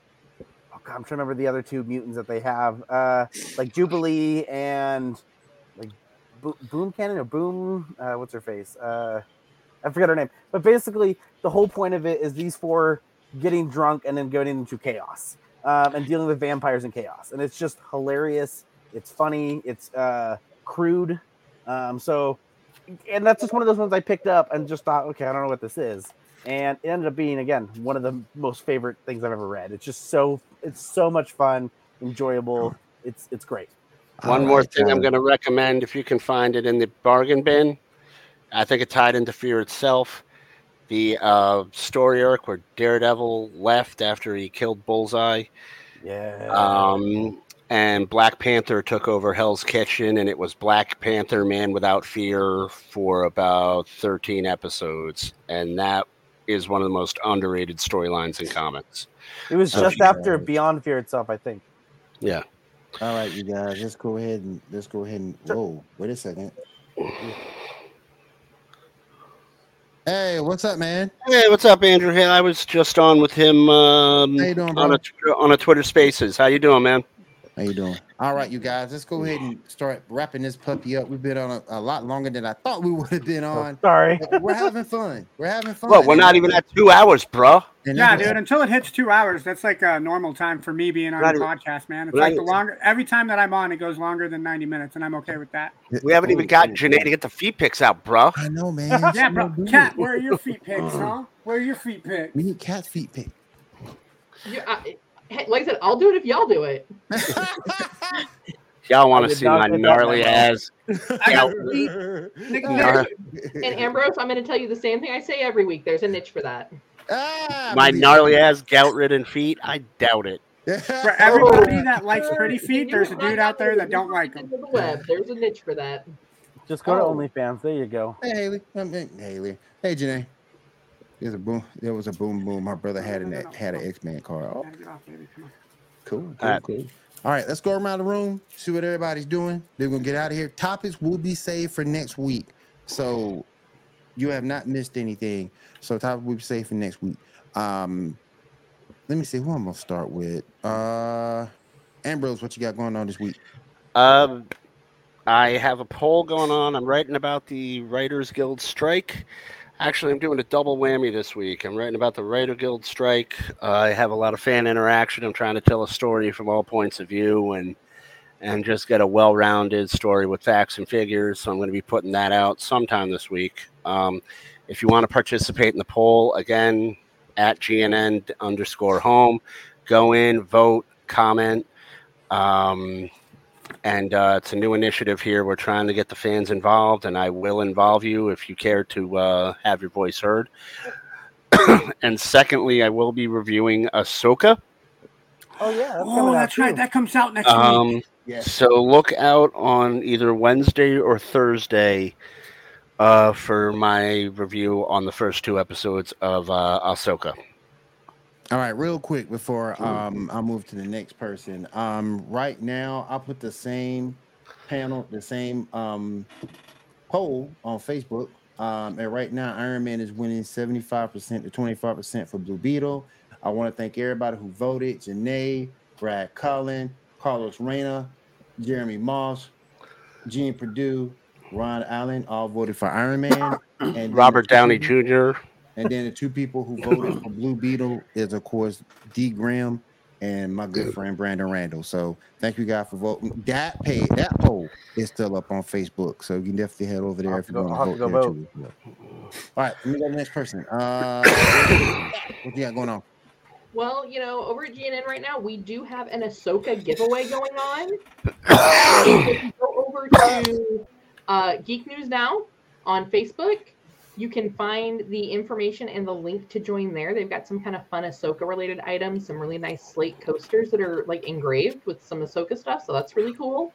God, I'm trying to remember the other two mutants that they have, uh, like Jubilee and like Bo- Boom Cannon or Boom. Uh, what's her face? Uh, I forget her name. But basically, the whole point of it is these four getting drunk and then going into chaos um, and dealing with vampires and chaos, and it's just hilarious. It's funny. It's uh, crude. Um, so, and that's just one of those ones I picked up and just thought, okay, I don't know what this is, and it ended up being again one of the most favorite things I've ever read. It's just so it's so much fun, enjoyable. It's it's great. One more right, thing I'm going to recommend if you can find it in the bargain bin. I think it tied into Fear itself. The uh, story arc where Daredevil left after he killed Bullseye, Yeah. um, and Black Panther took over Hell's Kitchen, and it was Black Panther Man Without Fear for about 13 episodes, and that is one of the most underrated storylines in comics. it was Oh, just after God. Beyond Fear itself, I think. Yeah. All right, you guys, let's go ahead and let's go ahead and whoa, wait a second. Hey, what's up, man? Hey, what's up, Andrew? Hey, I was just on with him um, doing, on bro? a on a Twitter Spaces. How you doing, man? How you doing? All right, you guys, let's go ahead and start wrapping this puppy up. We've been on a, a lot longer than I thought we would have been oh, on. Sorry. we're having fun. We're having fun. Well, we're not even at two hours, bro. And Yeah, dude. Until it hits two hours, that's like a normal time for me being on Not a podcast, man. It's like the longer every time that I'm on, it goes longer than ninety minutes, and I'm okay with that. We haven't even gotten Janae to get the feet picks out, bro. I know, man. Yeah, bro. Cat, where are your feet pics, huh? Where are your feet pics? We need cat's feet picked. Yeah, I, hey, like I said, I'll do it if y'all do it. Y'all want to see my gnarly ass. I got Gout- feet. gnar- And Ambrose, I'm going to tell you the same thing I say every week. There's a niche for that. Ah, my gnarly ass gout ridden feet. I doubt it. For everybody that likes pretty feet, there's a dude out there that don't like them. the web. There's a niche for that. Just go to Oh. OnlyFans. There you go. Hey Haley. Um, hey, Haley. Hey Janae. There's a boom. There was a boom boom. My brother had an had an X Men card. Oh, Get off, baby. Come on. cool. Cool, All right. cool. All right, let's go around the room, see what everybody's doing. They're gonna get out of here. Topics will be saved for next week. So you have not missed anything. So topics will be saved for next week. Um let me see who I'm gonna start with. Uh Ambrose, what you got going on this week? Um, I have a poll going on. I'm writing about the Writers Guild strike. Actually, I'm doing a double whammy this week. I'm writing about the Writer Guild strike. Uh, I have a lot of fan interaction. I'm trying to tell a story from all points of view and and just get a well-rounded story with facts and figures. So I'm going to be putting that out sometime this week. Um, if you want to participate in the poll, again at GNN underscore home, go in, vote, comment. Um, and uh, it's a new initiative here. We're trying to get the fans involved, and I will involve you if you care to uh, have your voice heard. and secondly, I will be reviewing Ahsoka. Oh yeah. That's Oh, coming out that's right. too. That comes out next week. Um, Yes. so look out on either Wednesday or Thursday uh, for my review on the first two episodes of uh, Ahsoka. All right, real quick before um I move to the next person. Um right now I'll put the same panel, the same um poll on Facebook. Um and right now Iron Man is winning 75% to 25% for Blue Beetle. I want to thank everybody who voted, Janae, Brad Cullen, Carlos Reyna, Jeremy Moss, Gene Purdue, Ron Allen, all voted for Iron Man. And Robert Downey Jr. Jr. And then the two people who voted for Blue Beetle is, of course, D. Graham and my good friend Brandon Randall. So thank you guys for voting. That pay that poll is still up on Facebook, so you can definitely head over there I'll if you want to vote there go too. All right, let me go to the next person. Uh, what you got going on? Well, you know, over at GNN right now, we do have an Ahsoka giveaway going on. if you go over to uh, Geek News Now on Facebook, you can find the information and the link to join there. They've got some kind of fun Ahsoka related items, some really nice slate coasters that are like engraved with some Ahsoka stuff. So that's really cool.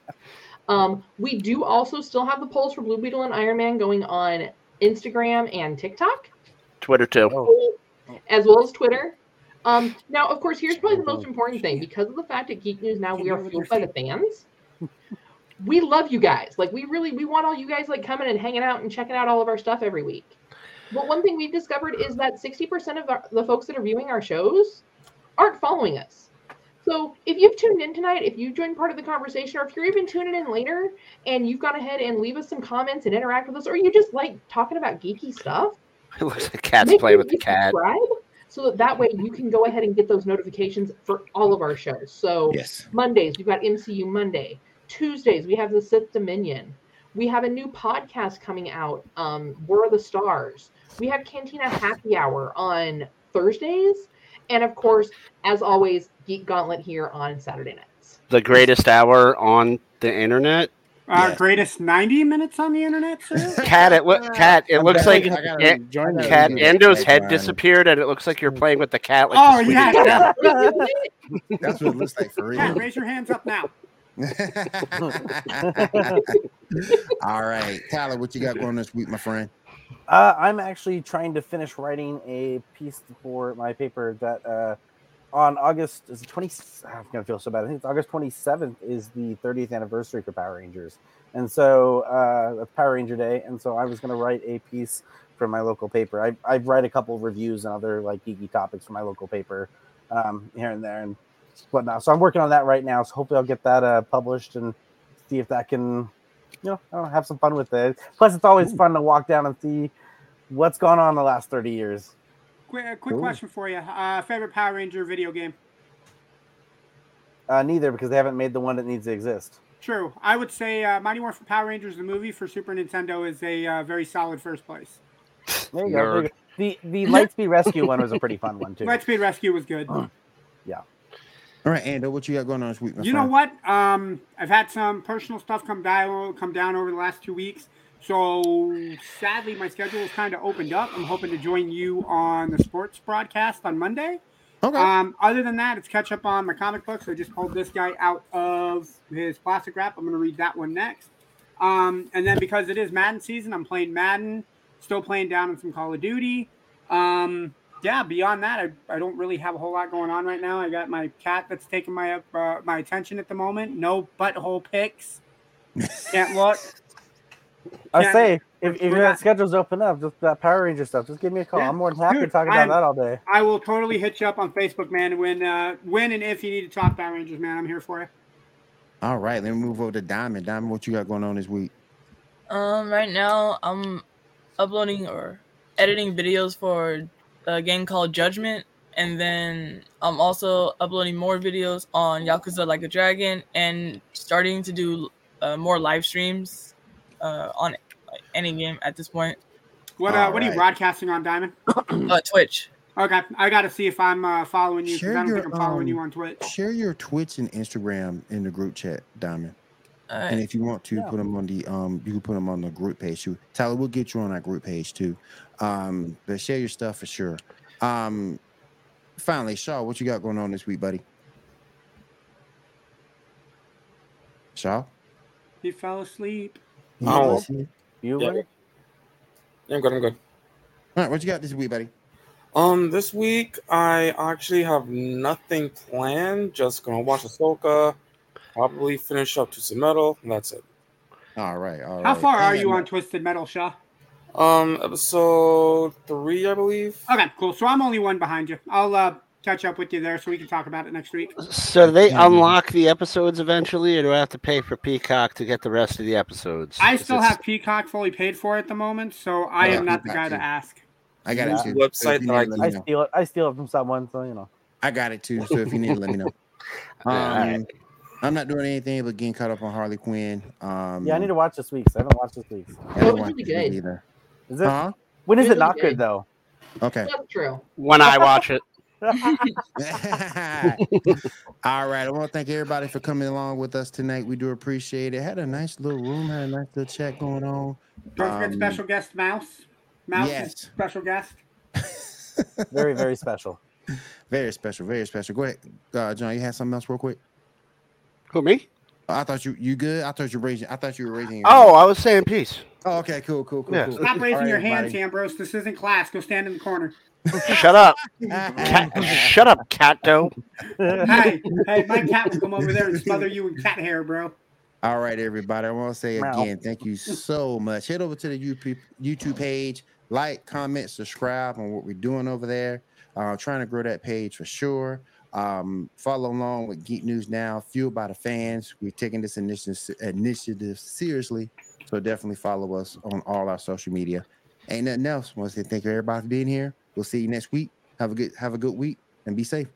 Um, we do also still have the polls for Blue Beetle and Iron Man going on Instagram and TikTok Twitter too. Oh. as well as Twitter. Um, now, of course, here's probably the most important thing because of the fact that Geek News now we are fueled by the fans. We love you guys. Like we really we want all you guys like coming and hanging out and checking out all of our stuff every week. But one thing we've discovered is that 60% of our, the folks that are viewing our shows aren't following us. So if you've tuned in tonight, if you joined part of the conversation, or if you're even tuning in later and you've gone ahead and leave us some comments and interact with us, or you just like talking about geeky stuff, It looks like cat's playing with the cat. subscribe so that that way you can go ahead and get those notifications for all of our shows. So Yes. Mondays, we've got MCU Monday. Tuesdays, we have the Sith Dominion. We have a new podcast coming out, um, War of the Stars. We have Cantina Happy Hour on Thursdays. And of course, as always, Geek Gauntlet here on Saturday nights. The greatest hour on the internet. Our Yeah. greatest 90 minutes on the internet, sir? Cat, it look cat. It I'm looks like definitely- I gotta An- join that cat again. Endo's head um, disappeared, and it looks like you're playing with the cat. Like Oh, the yeah. Yeah. That's what it looks like for Cat, real. raise your hands up now. All right, Tyler, what you got going this week, my friend? Uh, I'm actually trying to finish writing a piece for my paper that uh, on August is it 20. I'm gonna feel so bad. I think it's August 27th is the 30th anniversary for Power Rangers, and so uh, Power Ranger Day. And so I was gonna write a piece for my local paper. I I write a couple reviews and other like geeky topics for my local paper um, here and there and whatnot. So I'm working on that right now. So hopefully I'll get that uh, published and see if that can you know, I don't know, have some fun with it. Plus, it's always fun to walk down and see what's gone on the last 30 years. Quick, quick Cool. question for you. Uh, favorite Power Ranger video game? Uh, neither, because they haven't made the one that needs to exist. True. I would say uh, Mighty Morphin Power Rangers, the movie for Super Nintendo, is a uh, very solid first place. There you, go, there you go. The the Lightspeed Rescue one was a pretty fun one too. Lightspeed Rescue was good. All right, Ando, what you got going on this week, You know what? Um, I've had some personal stuff come down come down over the last two weeks. So sadly, my schedule is kind of opened up. I'm hoping to join you on the sports broadcast on Monday. Okay. Um, other than that, it's catch up on my comic books. I just pulled this guy out of his plastic wrap. I'm going to read that one next. Um, and then because it is Madden season, I'm playing Madden. Still playing down in some Call of Duty. Um, yeah, beyond that, I, I don't really have a whole lot going on right now. I got my cat that's taking my uh, my attention at the moment. No butthole pics. Can't look. I Yeah, say, if, if we're your not- schedule's open up, just that Power Ranger stuff, just give me a call. Yeah, I'm more than happy dude, to talk about I'm- that all day. I will totally hit you up on Facebook, man. When uh, when and if you need to talk Power Rangers, man, I'm here for you. All right, let me move over to Diamond. Diamond, what you got going on this week? Um, right now I'm uploading or editing videos for a game called Judgment, and then I'm also uploading more videos on Yakuza Like a Dragon, and starting to do uh, more live streams uh, on any game at this point. What uh, All what are you broadcasting on, Diamond? Uh, Twitch. Okay, I got to see if I'm uh, following you because Share I don't your, think I'm following you um, on Twitch. Share your Twitch and Instagram in the group chat, Diamond. Uh, And if you want to Yeah. put them on the um, you can put them on the group page too. Tyler, we'll get you on our group page too. Um, but share your stuff for sure. Um, finally, Shaw, what you got going on this week, buddy? Shaw. He fell asleep. You Oh. want to see? You Yeah. Larry? Yeah, I'm good. I'm good. All right, what you got this week, buddy? Um, this week I actually have nothing planned. Just gonna watch Ahsoka, probably finish up Twisted Metal, and that's it. All right, all right. How far I are you on Twisted Metal, Shaw? Um, episode three, I believe. Okay, cool. So I'm only one behind you. I'll uh, catch up with you there so we can talk about it next week. So do they Yeah. unlock the episodes eventually, or do I have to pay for Peacock to get the rest of the episodes? I still it- have Peacock fully paid for at the moment, so I Yeah, am not the Peacock guy to ask. I got it too. Website So if you that need I I steal it. I steal it from someone, so you know. I got it too. So if you need to let me know. Yeah, Um, I'm not doing anything but getting caught up on Harley Quinn. Um, Yeah, I need to watch this week's. I haven't watched this week's. I haven't watched really it yet good. either. Is it? Huh? When is it not good though? Okay. That's true. when I watch it. All right. I want to thank everybody for coming along with us tonight. We do appreciate it. Had a nice little room, had a nice little chat going on. Don't forget Um, special guest Mouse. Mouse is yes. special guest. very, very special. Very special, very special. Go ahead, uh, John. You had something else, real quick. Who me? I thought you you good. I thought you raising. I thought you were raising. Your Oh, I was saying peace. Oh, okay. Cool. Cool. Cool. Yeah. cool. Stop raising All your right, hands, everybody. Ambrose. This isn't class. Go stand in the corner. Shut up, cat. Shut up, cat doe. hey, hey, my cat will come over there and smother you in cat hair, bro. All right, everybody. I want to say Meow. again, thank you so much. Head over to the YouTube YouTube page, like, comment, subscribe on what we're doing over there. Uh, trying to grow that page for sure. Um, follow along with Geek News Now, fueled by the fans. We're taking this initiative, initiative seriously. So definitely follow us on all our social media. Ain't nothing else. Want to say thank you everybody for being here. We'll see you next week. Have a good have a good week and be safe.